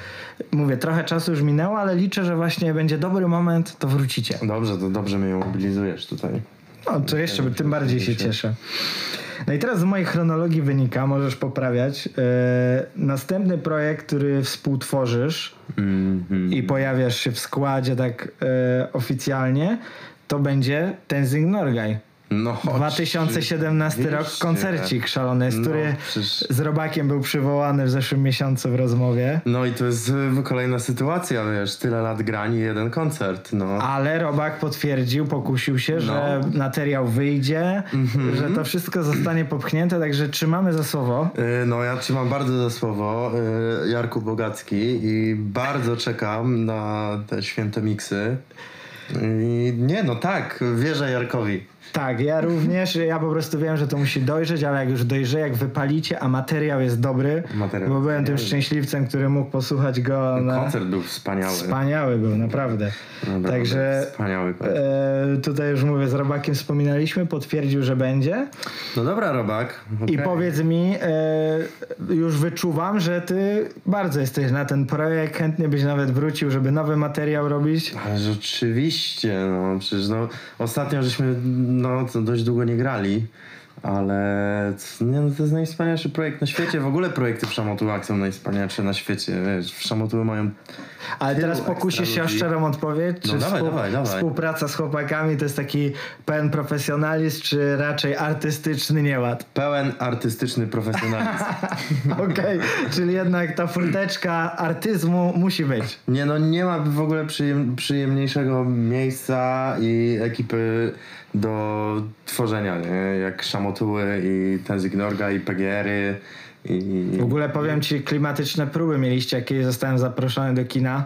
mówię, trochę czasu już minęło, ale liczę, że właśnie będzie dobry moment, to wrócicie. Dobrze, to dobrze mnie mobilizujesz tutaj. No to jeszcze tym bardziej się cieszę. No i teraz z mojej chronologii wynika, możesz poprawiać. e, następny projekt, który współtworzysz Mhm. i pojawiasz się w składzie tak e, oficjalnie, to będzie Tenzing Norgay. No, 2017 rok koncercik szalony, jest, No, który przecież- z Robakiem był przywołany w zeszłym miesiącu w rozmowie. No i to jest y, kolejna sytuacja, wiesz, tyle lat grani, jeden koncert, no. Ale Robak potwierdził, pokusił się, że No. Mhm. materiał wyjdzie, że to wszystko zostanie popchnięte, także trzymamy za słowo. Y, No ja trzymam bardzo za słowo y, Jarku Bogacki i bardzo czekam na te święte miksy. I nie, no tak, wierzę Jarkowi. Tak, ja również, ja po prostu wiem, że to musi dojrzeć, ale jak już dojrze, jak wypalicie, a materiał jest dobry, Materiał bo byłem tym szczęśliwcem, który mógł posłuchać go na... Koncert był wspaniały. Wspaniały był, naprawdę. Naprawdę, Także Wspaniały e, tutaj już mówię, z Robakiem wspominaliśmy, potwierdził, że będzie. No dobra, Robak. I okej. powiedz mi, e, już wyczuwam, że ty bardzo jesteś na ten projekt, chętnie byś nawet wrócił, żeby nowy materiał robić. Ale rzeczywiście, no przecież no, ostatnio żeśmy no, dość długo nie grali, ale nie, no, to jest najwspanialszy projekt na świecie. W ogóle projekty w Szamotułach są najwspanialsze na świecie. Wiesz, w Szamotuły mają Ale teraz pokusisz się o szczerą odpowiedź, czy No dawaj, dawaj, dawaj. współpraca z chłopakami to jest taki pełen profesjonalizm, czy raczej artystyczny nieład? pełen artystyczny profesjonalizm. Okej, czyli jednak ta furteczka artyzmu musi być. Nie no, nie ma w ogóle przyjem, przyjemniejszego miejsca i ekipy do tworzenia, nie? Jak Szamotuły i Tenzing Norga i PGR-y i... W ogóle powiem ci, klimatyczne próby mieliście, jak zostałem zaproszony do kina.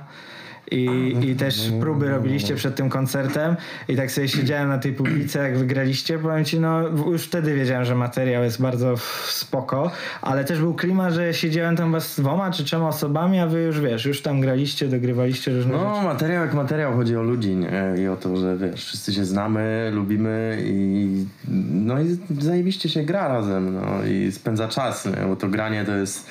I, I też próby robiliście przed tym koncertem i tak sobie siedziałem na tej publice, jak wygraliście. Powiem ci, no już wtedy wiedziałem, że materiał jest bardzo spoko, ale też był klimat, że siedziałem tam was z dwoma czy trzema osobami, a wy już wiesz, już tam graliście, dogrywaliście różne rzeczy. No, materiał jak materiał, chodzi o ludzi, nie? I o to, że wiesz, wszyscy się znamy, lubimy i no i zajebiście się gra razem, no i spędza czas, nie? Bo to granie to jest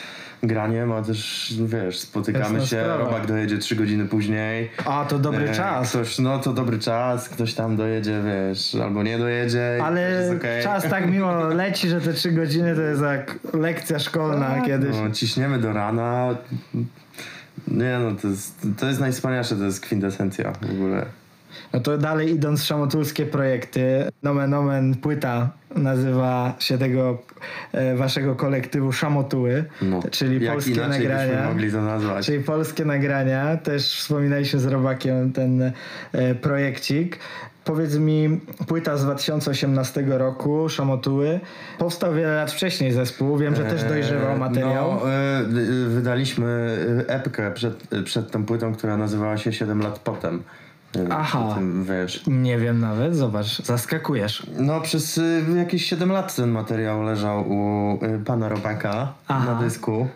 granie, ma też, wiesz, spotykamy Jasna się, sprawa. Robak dojedzie trzy godziny później. A, to dobry E, czas. Ktoś, no to dobry czas, ktoś tam dojedzie, wiesz, albo nie dojedzie. Ale okej. czas tak miło leci, że te trzy godziny to jest jak lekcja szkolna kiedyś. No, ciśniemy do rana. Nie no, to jest, to jest najwspanialsze, to jest kwintesencja w ogóle. No to dalej idąc szamotulskie projekty, Nomen Omen płyta nazywa się tego e, waszego kolektywu Szamotuły, No, czyli polskie nagrania. mogli to nazwać. Czyli polskie nagrania, też wspominaliśmy z Robakiem ten e, projekcik. Powiedz mi, płyta z 2018 roku, Szamotuły, powstał wiele lat wcześniej zespół, wiem, że też dojrzewał materiał. No, e, wydaliśmy epkę przed, przed tą płytą, która nazywała się 7 lat potem. Aha. Tym wiesz. Nie wiem nawet, zobacz, zaskakujesz. No przez y, jakieś 7 lat ten materiał leżał u y, pana Robaka Aha. na dysku.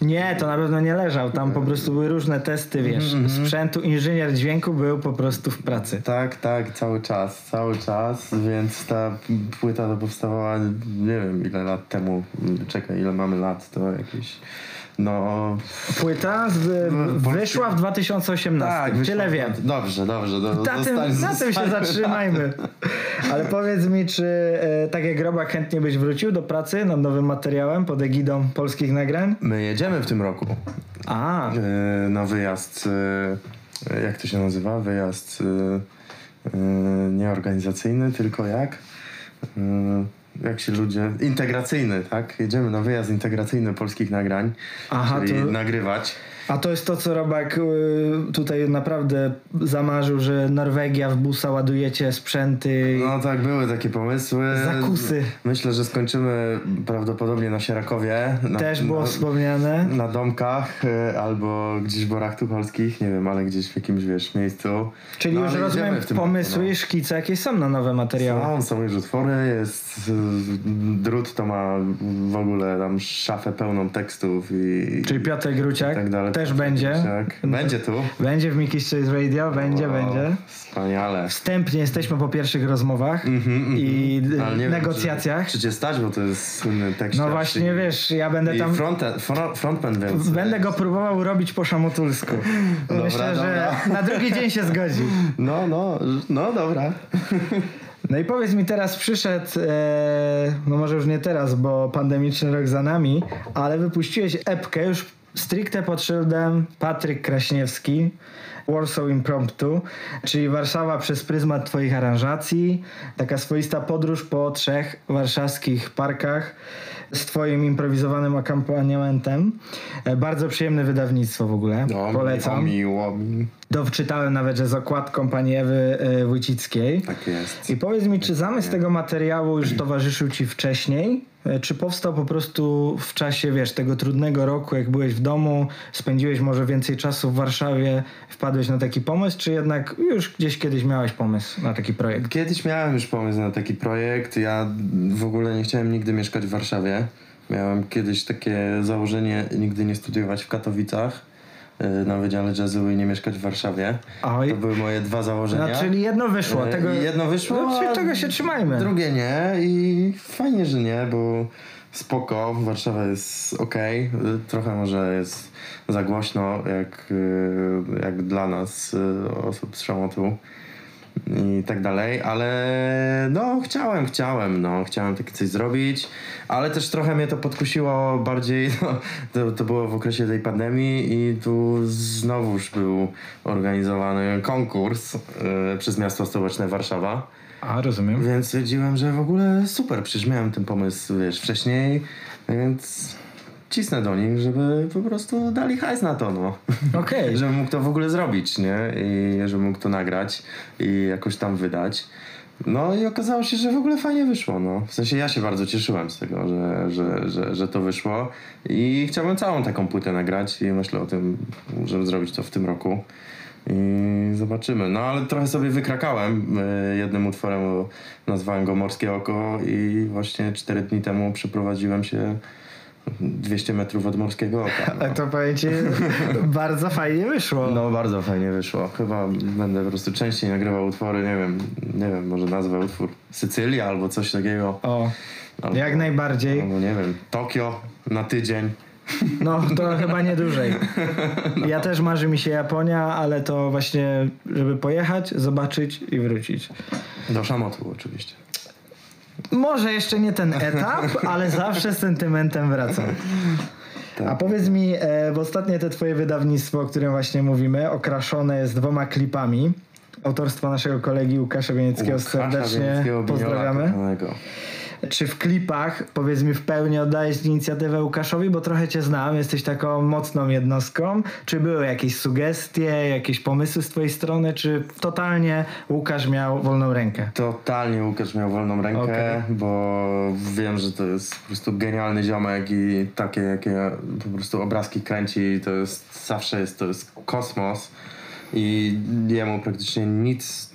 Nie, to na pewno nie leżał, tam po prostu były różne testy, wiesz, Mhm, sprzętu, inżynier dźwięku był po prostu w pracy. Tak, tak, cały czas, cały czas, więc ta płyta to powstawała nie wiem ile lat temu. Czekaj, ile mamy lat, to jakieś no... Płyta z, bo- wyszła w 2018, Tak, tyle wiem. Dobrze, dobrze. Do, Na tym, na tym się zatrzymajmy. Ale powiedz mi, czy e, tak jak Robak chętnie byś wrócił do pracy nad nowym materiałem pod egidą polskich nagrań? My jedziemy w tym roku A, e, na wyjazd, e, jak to się nazywa? Wyjazd e, e, nie organizacyjny, tylko jak? Jak się ludzie... Integracyjny, tak? Jedziemy na wyjazd integracyjny polskich nagrań, Aha, czyli to- nagrywać. A to jest to, co Robak y, tutaj naprawdę zamarzył, że Norwegia w busa ładujecie sprzęty. No tak, były takie pomysły. Zakusy. Myślę, że skończymy prawdopodobnie na Sierakowie. Na, Też było na, wspomniane. na domkach e, albo gdzieś w Borach Tucholskich, nie wiem, ale gdzieś w jakimś, wiesz, miejscu. Czyli No, już rozumiem pomysły roku, i szkice, jakie są na nowe no. materiały. Są, są już utwory, jest y, drut to ma w ogóle tam szafę pełną tekstów i, Czyli Piotr i Gruciak tak dalej. Też będzie. Tak. Będzie tu. Będzie w Mickey Street Radio, będzie, O, będzie. Wspaniale. Wstępnie jesteśmy po pierwszych rozmowach Mhm, mhm. i wiem, negocjacjach. Czy, czy cię stać, bo to jest słynny tekst. No właśnie, wiesz, ja będę I tam... fronten, fro- frontman, więc... Będę go próbował robić po szamotulsku. Dobra, Myślę, że dobra. na drugi dzień się zgodzi. No, no, no dobra. No i powiedz mi teraz, przyszedł, e, no może już nie teraz, bo pandemiczny rok za nami, ale wypuściłeś epkę już stricte pod szyldem Patryk Kraśniewski, Warsaw Impromptu, czyli Warszawa przez pryzmat twoich aranżacji, taka swoista podróż po trzech warszawskich parkach z twoim improwizowanym akompaniamentem. E, Bardzo przyjemne wydawnictwo w ogóle, No, polecam. miło mi. Dowczytałem nawet, że z okładką pani Ewy e, Wójcickiej. Tak jest. I powiedz mi, czy zamysł tego materiału już towarzyszył ci wcześniej? E, Czy powstał po prostu w czasie, wiesz, tego trudnego roku, jak byłeś w domu, spędziłeś może więcej czasu w Warszawie, wpadłeś na taki pomysł, czy jednak już gdzieś kiedyś miałeś pomysł na taki projekt? Kiedyś miałem już pomysł na taki projekt. Ja w ogóle nie chciałem nigdy mieszkać w Warszawie. Miałem kiedyś takie założenie nigdy nie studiować w Katowicach na Wydziale Jazzu i nie mieszkać w Warszawie. Oj. To były moje dwa założenia. No, czyli jedno wyszło. E, Tego, i Jedno wyszło, No, czego się trzymajmy? Drugie nie i fajnie, że nie, bo spoko, Warszawa jest ok, trochę może jest za głośno jak, y, jak dla nas y, osób z Szamotu i tak dalej, ale no chciałem, chciałem, no chciałem takie coś zrobić, ale też trochę mnie to podkusiło bardziej, no, to, to było w okresie tej pandemii i tu znowuż był organizowany konkurs y, przez miasto stołeczne Warszawa. A, rozumiem. Więc stwierdziłem, że w ogóle super, przecież miałem ten pomysł, wiesz, wcześniej, więc cisnę do nich, żeby po prostu dali hajs na to, no. Okej. żebym mógł to w ogóle zrobić, nie? I żebym mógł to nagrać i jakoś tam wydać. No i okazało się, że w ogóle fajnie wyszło, no. W sensie ja się bardzo cieszyłem z tego, że, że, że, że to wyszło i chciałbym całą taką płytę nagrać i myślę o tym, żeby zrobić to w tym roku. I zobaczymy. No ale trochę sobie wykrakałem y, jednym utworem, nazwałem go Morskie Oko i właśnie cztery dni temu przeprowadziłem się 200 metrów od Morskiego Oka. No. to powiem ci, bardzo fajnie wyszło. No bardzo fajnie wyszło. Chyba będę po prostu częściej nagrywał utwory, nie wiem, nie wiem, może nazwę utwór Sycylia albo coś takiego. O, Albo, jak najbardziej. Albo nie wiem, Tokio na tydzień. No, to chyba nie dłużej. Ja też marzy mi się Japonia, ale to właśnie, żeby pojechać, zobaczyć i wrócić. Do Szamotu oczywiście. Może jeszcze nie ten etap, ale zawsze z sentymentem wracam. Tak. A powiedz mi, e, bo ostatnie te twoje wydawnictwo, o którym właśnie mówimy, okraszone jest dwoma klipami. Autorstwa naszego kolegi Łukasza Wienieckiego Łukasza serdecznie Wienieckiego, Biniola pozdrawiamy. Czy w klipach, powiedz mi, w pełni oddajesz inicjatywę Łukaszowi, bo trochę cię znam, jesteś taką mocną jednostką. Czy były jakieś sugestie, jakieś pomysły z twojej strony, czy totalnie Łukasz miał wolną rękę? Totalnie Łukasz miał wolną rękę, Okej. bo wiem, że to jest po prostu genialny ziomek i takie jakie po prostu obrazki kręci, to jest zawsze jest, to jest kosmos i jemu praktycznie nic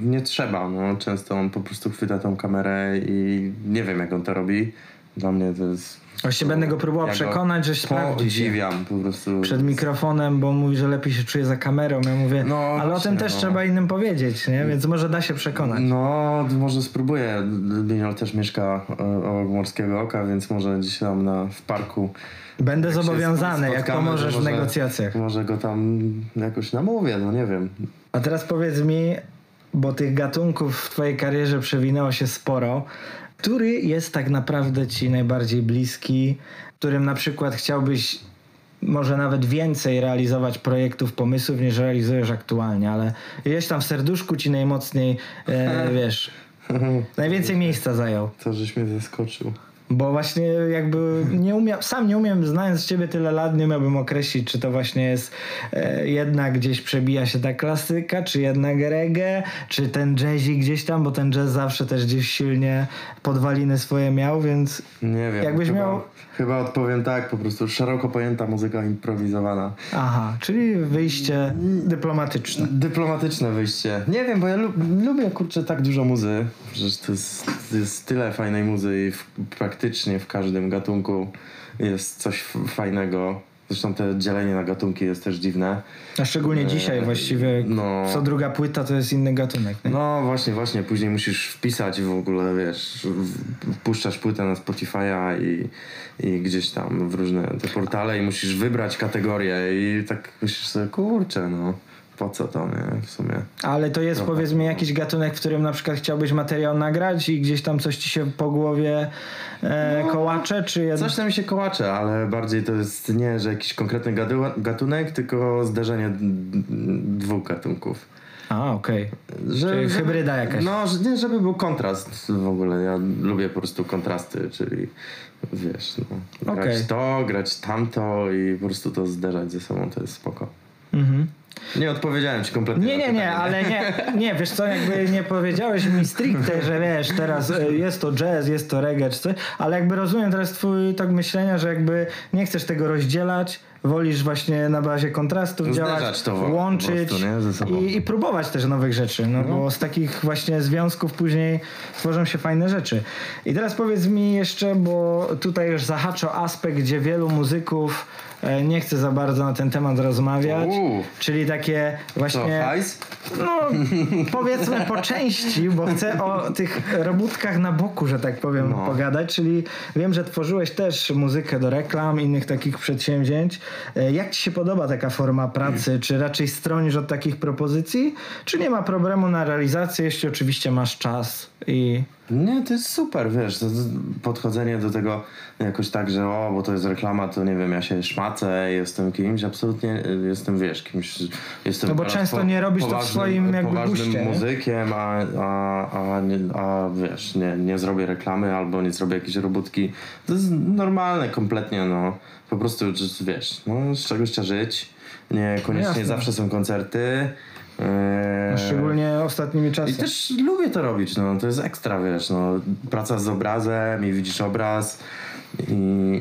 nie trzeba, no. Często on po prostu chwyta tą kamerę i nie wiem jak on to robi. Dla mnie to jest... Właściwie będę go próbował Ja przekonać, że sprawdzi Podziwiam po prostu. przed mikrofonem, bo on mówi, że lepiej się czuje za kamerą. Ja mówię, No, ale o właśnie, tym też no. trzeba innym powiedzieć, nie? Więc może da się przekonać. No, może spróbuję. Biniol też mieszka e, obok Morskiego Oka, więc może gdzieś tam na, w parku Będę jak zobowiązany, jak pomożesz w negocjacjach. Może go tam jakoś namówię, no nie wiem. A teraz powiedz mi, bo tych gatunków w twojej karierze przewinęło się sporo. Który jest tak naprawdę ci najbardziej bliski, którym na przykład chciałbyś może nawet więcej realizować projektów, pomysłów niż realizujesz aktualnie, ale gdzieś tam w serduszku ci najmocniej, e, wiesz, najwięcej miejsca zajął. To żeś mnie zaskoczył. Bo właśnie jakby nie umiem, sam nie umiem, znając ciebie tyle lat, nie miałbym określić, czy to właśnie jest e, jednak gdzieś przebija się ta klasyka, czy jednak reggae, czy ten jazzik gdzieś tam, bo ten jazz zawsze też gdzieś silnie podwaliny swoje miał, więc Nie wiem. Jakbyś chyba, miał- Chyba odpowiem tak, po prostu szeroko pojęta muzyka improwizowana. aha, czyli wyjście dyplomatyczne. Dyplomatyczne wyjście. Nie wiem, bo ja lu- lubię kurczę tak dużo muzy. Przecież to jest, to jest tyle fajnej muzy i w, praktycznie w każdym gatunku jest coś fajnego. Zresztą to dzielenie na gatunki jest też dziwne. A szczególnie dzisiaj właściwie no. co druga płyta to jest inny gatunek. Nie? No właśnie, właśnie. Później musisz wpisać w ogóle, wiesz, puszczasz płytę na Spotify'a i, i gdzieś tam w różne te portale i musisz wybrać kategorię i tak myślisz sobie, kurczę, no po co to, nie? W sumie. Ale to jest Trochę. powiedz mi jakiś gatunek, w którym na przykład chciałbyś materiał nagrać i gdzieś tam coś ci się po głowie e, No, kołacze, czy jednak... Coś tam mi się kołacze, ale bardziej to jest nie, że jakiś konkretny gatunek, tylko zderzenie dwóch gatunków. A, okej. Że, Czyli hybryda jakaś. No, nie, żeby był kontrast w ogóle. Ja lubię po prostu kontrasty, czyli wiesz, no, grać Okej. to, grać tamto i po prostu to zderzać ze sobą, to jest spoko. Mhm. Nie odpowiedziałem ci kompletnie Nie, nie, nie, pytanie. ale nie, nie, wiesz co, jakby nie powiedziałeś mi stricte, że wiesz, teraz e, jest to jazz, jest to reggae czy coś, ale jakby rozumiem teraz twój tok myślenia, że jakby nie chcesz tego rozdzielać, wolisz właśnie na bazie kontrastów Zderzać działać, to łączyć prostu, i, i próbować też nowych rzeczy, no, bo z takich właśnie związków później tworzą się fajne rzeczy. I teraz powiedz mi jeszcze, bo tutaj już zahaczę o aspekt, gdzie wielu muzyków e, nie chce za bardzo na ten temat rozmawiać, Uuu. czyli takie Co, właśnie... hajs? No, powiedzmy po części, bo chcę o tych robótkach na boku, że tak powiem, No. pogadać. Czyli wiem, że tworzyłeś też muzykę do reklam, innych takich przedsięwzięć. E, Jak ci się podoba taka forma pracy? Czy raczej stronisz od takich propozycji? Czy nie ma problemu na realizację, jeśli oczywiście masz czas i... Nie, to jest super, wiesz, to, to podchodzenie do tego jakoś tak, że o, bo to jest reklama, to nie wiem, ja się szmacę, jestem kimś, absolutnie y, jestem, wiesz, kimś, jestem No bo często nie robisz to w swoim jakby poważnym guście, muzykiem, a, a, a, a wiesz, nie, nie zrobię reklamy albo nie zrobię jakiejś robótki. To jest normalne kompletnie, no, po prostu, wiesz, no, z czegoś trzeba żyć, niekoniecznie Jasne. zawsze są koncerty. Eee, Szczególnie ostatnimi czasy. i też lubię to robić, no to jest ekstra, wiesz, no praca z obrazem i widzisz obraz i,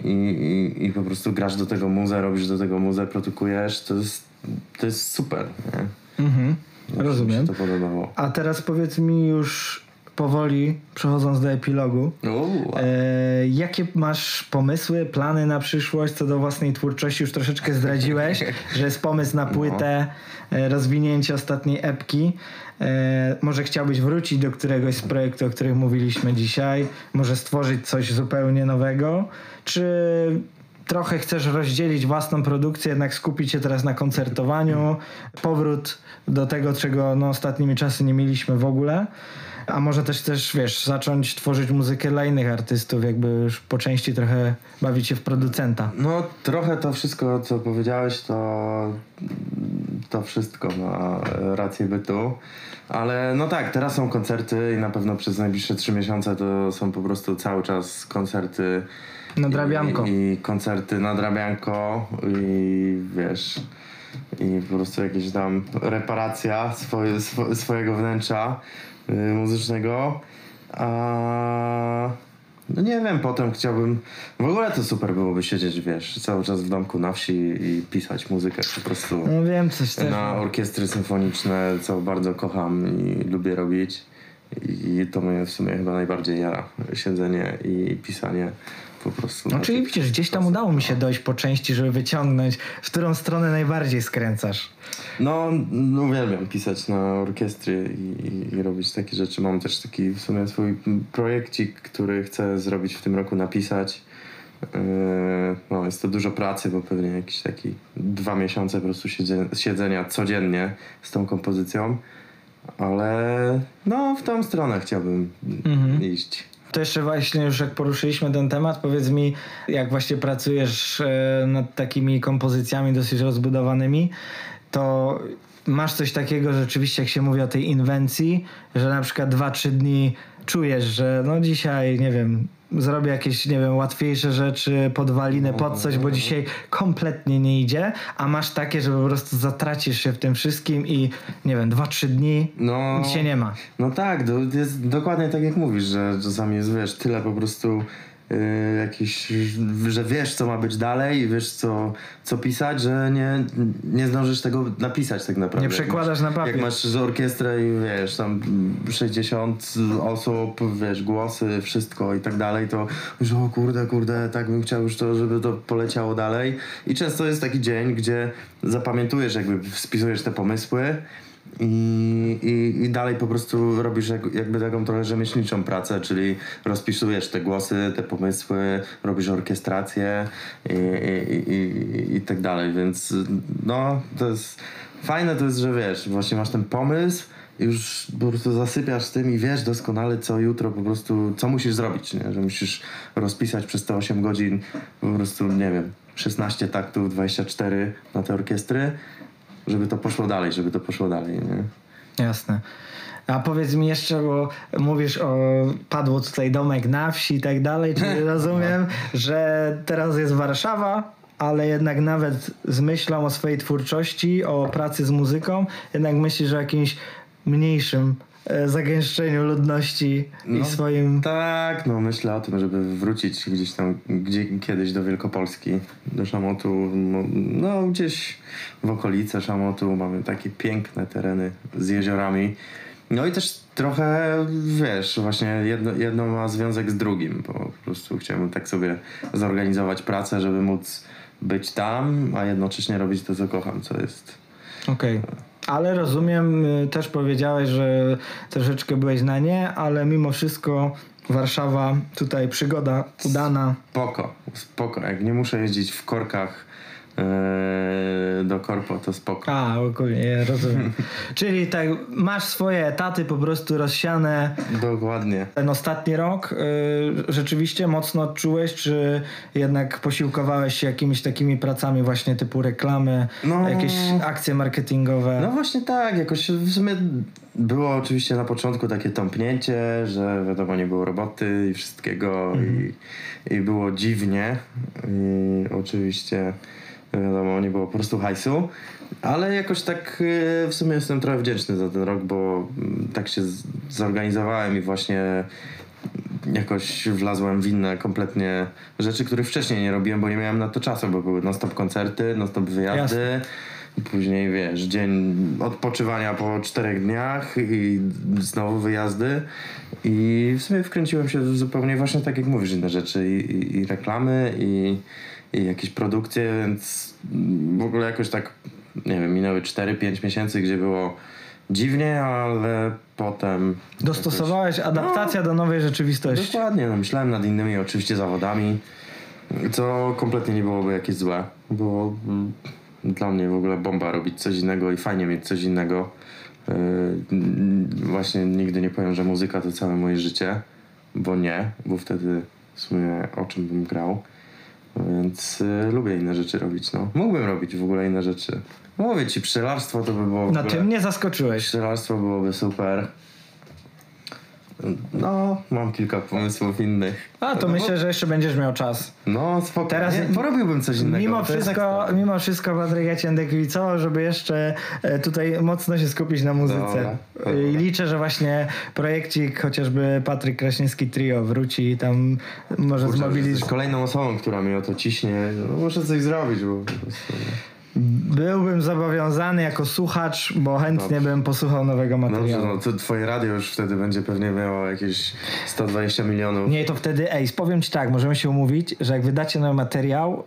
i, i, i po prostu grasz do tego muzę, robisz do tego muzę, produkujesz, to jest, to jest super, nie? Mhm. Mi Rozumiem. się to podobało. A teraz powiedz mi już powoli, przechodząc do epilogu, Uuu, E, jakie masz pomysły, plany na przyszłość co do własnej twórczości? Już troszeczkę zdradziłeś, że jest pomysł na płytę, e, rozwinięcie ostatniej epki. E, może chciałbyś wrócić do któregoś z projektów, o których mówiliśmy dzisiaj? Może stworzyć coś zupełnie nowego? Czy trochę chcesz rozdzielić własną produkcję, jednak skupić się teraz na koncertowaniu? Powrót do tego, czego no, ostatnimi czasy nie mieliśmy w ogóle? A może też chcesz, wiesz, zacząć tworzyć muzykę dla innych artystów, jakby już po części trochę bawić się w producenta. No trochę to wszystko, co powiedziałeś, to to wszystko ma rację bytu. Ale no tak, teraz są koncerty i na pewno przez najbliższe trzy miesiące to są po prostu cały czas koncerty. Nadrabianko. I, i koncerty nadrabianko i wiesz i po prostu jakieś tam reparacja swoje, swo, swojego wnętrza muzycznego. A no nie wiem, potem chciałbym. W ogóle to super byłoby siedzieć, wiesz, cały czas w domku na wsi i pisać muzykę po prostu. No wiem, coś też. Na orkiestry symfoniczne, co bardzo kocham i lubię robić. I to mnie w sumie chyba najbardziej jara. Siedzenie i pisanie po prostu. No czyli widzisz, gdzieś tam udało mi się dojść po części, żeby wyciągnąć, w którą stronę najbardziej skręcasz. No, no uwielbiam pisać na orkiestry i, i, robić takie rzeczy. Mam też taki w sumie swój projekcik, który chcę zrobić w tym roku, napisać. Yy, no, jest to dużo pracy, bo pewnie jakieś taki dwa miesiące po prostu siedzenia codziennie z tą kompozycją. Ale no, w tą stronę chciałbym mhm. iść. To jeszcze właśnie już jak poruszyliśmy ten temat, powiedz mi, jak właśnie pracujesz e, nad takimi kompozycjami dosyć rozbudowanymi, to masz coś takiego rzeczywiście, jak się mówi o tej inwencji, że na przykład dwa, trzy dni czujesz, że no dzisiaj, nie wiem, zrobię jakieś, nie wiem, łatwiejsze rzeczy, podwalinę pod coś, bo dzisiaj kompletnie nie idzie, a masz takie, że po prostu zatracisz się w tym wszystkim i nie wiem, dwa, trzy dni no, nic się nie ma. No tak, to jest dokładnie tak jak mówisz, że czasami jest, wiesz, tyle po prostu jakiś, że wiesz co ma być dalej, wiesz co, co pisać, że nie, nie zdążysz tego napisać tak naprawdę. Nie przekładasz masz, na papier. Jak masz orkiestrę i wiesz, tam 60 osób, wiesz, głosy, wszystko i tak dalej, to już o kurde, kurde, tak bym chciał już to, żeby to poleciało dalej. I często jest taki dzień, gdzie zapamiętujesz, jakby spisujesz te pomysły i, i, I dalej po prostu robisz jak, jakby taką trochę rzemieślniczą pracę, czyli rozpisujesz te głosy, te pomysły, robisz orkiestrację i, i, i, i tak dalej, więc no to jest fajne to jest, że wiesz, właśnie masz ten pomysł już po prostu zasypiasz tym i wiesz doskonale co jutro po prostu, co musisz zrobić, nie? że musisz rozpisać przez te 8 godzin po prostu, nie wiem, 16 taktów, 24 na te orkiestry żeby to poszło dalej, żeby to poszło dalej. Nie? Jasne. A powiedz mi jeszcze, bo mówisz o, padło tutaj domek na wsi i tak dalej, czyli rozumiem, no. że teraz jest Warszawa, ale jednak nawet z myślą o swojej twórczości, o pracy z muzyką, jednak myślisz o jakimś mniejszym zagęszczeniu ludności no, i swoim... Tak, no myślę o tym, żeby wrócić gdzieś tam gdzie, kiedyś do Wielkopolski, do Szamotu, no, no gdzieś w okolice Szamotu mamy takie piękne tereny z jeziorami. No i też trochę, wiesz, właśnie jedno, jedno ma związek z drugim, bo po prostu chciałbym tak sobie zorganizować pracę, żeby móc być tam, a jednocześnie robić to, co kocham, co jest... Okej. Okay. Ale rozumiem, y, też powiedziałeś, że troszeczkę byłeś na nie, ale mimo wszystko Warszawa, tutaj przygoda udana. Spoko, spoko. Jak nie muszę jeździć w korkach do korpo, to spoko. A, ogólnie, rozumiem. Czyli tak, masz swoje etaty po prostu rozsiane. Dokładnie. Ten ostatni rok yy, rzeczywiście mocno odczułeś, czy jednak posiłkowałeś się jakimiś takimi pracami właśnie typu reklamy, no, jakieś akcje marketingowe? No właśnie tak, jakoś w sumie było oczywiście na początku takie tąpnięcie, że wiadomo nie było roboty i wszystkiego mhm. i, i było dziwnie i oczywiście wiadomo, nie było po prostu hajsu. Ale jakoś tak e, w sumie jestem trochę wdzięczny za ten rok, bo mm, tak się zorganizowałem i właśnie jakoś wlazłem w inne kompletnie rzeczy, których wcześniej nie robiłem, bo nie miałem na to czasu, bo były non-stop koncerty, non-stop wyjazdy. Jasne. Później wiesz, dzień odpoczywania po czterech dniach i znowu wyjazdy. I w sumie wkręciłem się zupełnie właśnie tak jak mówisz, inne rzeczy i, i, i reklamy i i jakieś produkcje, więc w ogóle jakoś tak, nie wiem, minęły 4-5 miesięcy, gdzie było dziwnie, ale potem... Dostosowałeś jakoś, adaptacja no, do nowej rzeczywistości. Dokładnie, no, myślałem nad innymi oczywiście zawodami, co kompletnie nie byłoby jakieś złe, bo dla mnie w ogóle bomba robić coś innego i fajnie mieć coś innego. Yy, właśnie nigdy nie powiem, że muzyka to całe moje życie, bo nie, bo wtedy w sumie o czym bym grał. Więc y, lubię inne rzeczy robić, no. Mógłbym robić w ogóle inne rzeczy. Mówię ci, pszczelarstwo to by było No ogóle... ty mnie zaskoczyłeś. Pszczelarstwo byłoby super. No, mam kilka pomysłów innych. A to no, myślę, że jeszcze będziesz miał czas. No, spoko. Teraz- porobiłbym coś innego. Mimo wszystko, mimo wszystko Patryk, ja cię kibicował, żeby jeszcze e, tutaj mocno się skupić na muzyce. Dobra, dobra. I liczę, że właśnie projekcik chociażby Patryk Kraśnicki Trio wróci i tam może zmobilizować. kolejną osobą, która mi o to ciśnie. No, muszę coś zrobić, bo po prostu... Byłbym zobowiązany jako słuchacz, bo chętnie Dobrze. bym posłuchał nowego Dobrze, materiału. no to twoje radio już wtedy będzie pewnie miało jakieś 120 milionów. Nie, to wtedy, ej, powiem ci tak, możemy się umówić, że jak wydacie nowy materiał,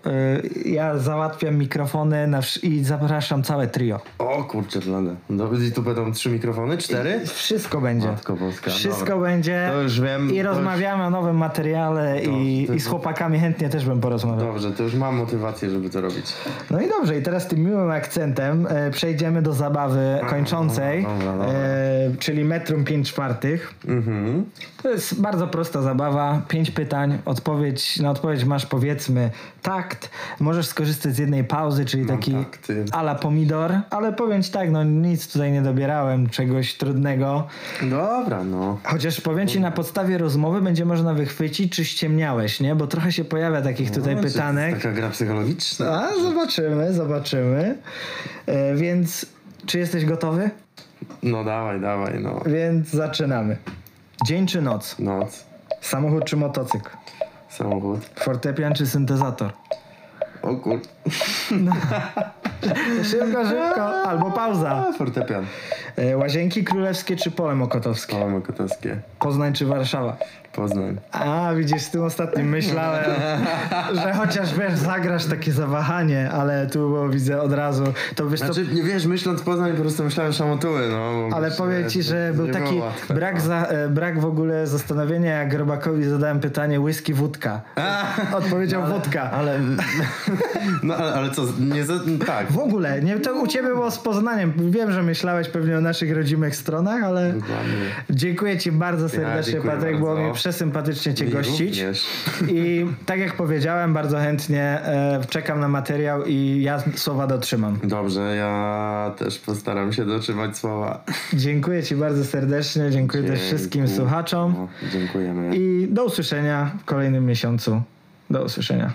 y, ja załatwiam mikrofony i zapraszam całe trio. O kurczę, blade. No, I tu będą trzy mikrofony? Cztery? Wszystko będzie. Matko boska. Wszystko dobra. będzie. To już wiem. I rozmawiamy o nowym materiale i, to- i z chłopakami chętnie też bym Już, porozmawiał. dobrze, to już mam motywację, żeby to robić. No i dobrze, i teraz tym miłym akcentem e, przejdziemy do zabawy kończącej, dobra, dobra. e, czyli metrum 5 czwartych. Mhm. To jest bardzo prosta zabawa. Pięć pytań. Odpowiedź, na odpowiedź masz powiedzmy takt. Możesz skorzystać z jednej pauzy, czyli Mam taki takty. ala pomidor. Ale powiem ci tak, no nic tutaj nie dobierałem, czegoś trudnego. Dobra, no. Chociaż powiem ci, na podstawie rozmowy będzie można wychwycić, czy ściemniałeś, nie? Bo trochę się pojawia takich tutaj No, to jest pytanek. Taka gra psychologiczna. A, zobaczymy, zobaczymy. E, więc, czy jesteś gotowy? No dawaj, dawaj, no. Więc zaczynamy. Dzień czy noc? Noc, Samochód czy motocykl? samochód. Fortepian czy syntezator? O kur... Szybko, szybko. Albo pauza. Fortepian. E, Łazienki królewskie czy pole mokotowskie? Koło Mokotowskie. Poznań czy Warszawa? Poznań. A, widzisz, z tym ostatnim myślałem, że chociaż wiesz, zagrasz takie zawahanie, ale tu bo widzę od razu. To wiesz, to Znaczy, nie wiesz, myśląc Poznań, po prostu myślałem szamotuły, no. Ale powiem ci, że był taki brak, za, e, brak w ogóle zastanowienia, jak Robakowi zadałem pytanie whisky, wódka. Odpowiedział wódka. Ale... No ale, ale co, nie za... Tak. W ogóle, nie, to u ciebie było z Poznaniem. Wiem, że myślałeś pewnie o naszych rodzimych stronach, ale Dokładnie. dziękuję ci bardzo serdecznie, dziękuję Patryk. Było mi przesympatycznie cię Mi gościć. również. I tak jak powiedziałem, bardzo chętnie e, czekam na materiał i ja słowa dotrzymam. Dobrze, ja też postaram się dotrzymać słowa. Dziękuję ci bardzo serdecznie, dziękuję też wszystkim Dziękuję. słuchaczom No, dziękujemy. i do usłyszenia w kolejnym miesiącu. Do usłyszenia.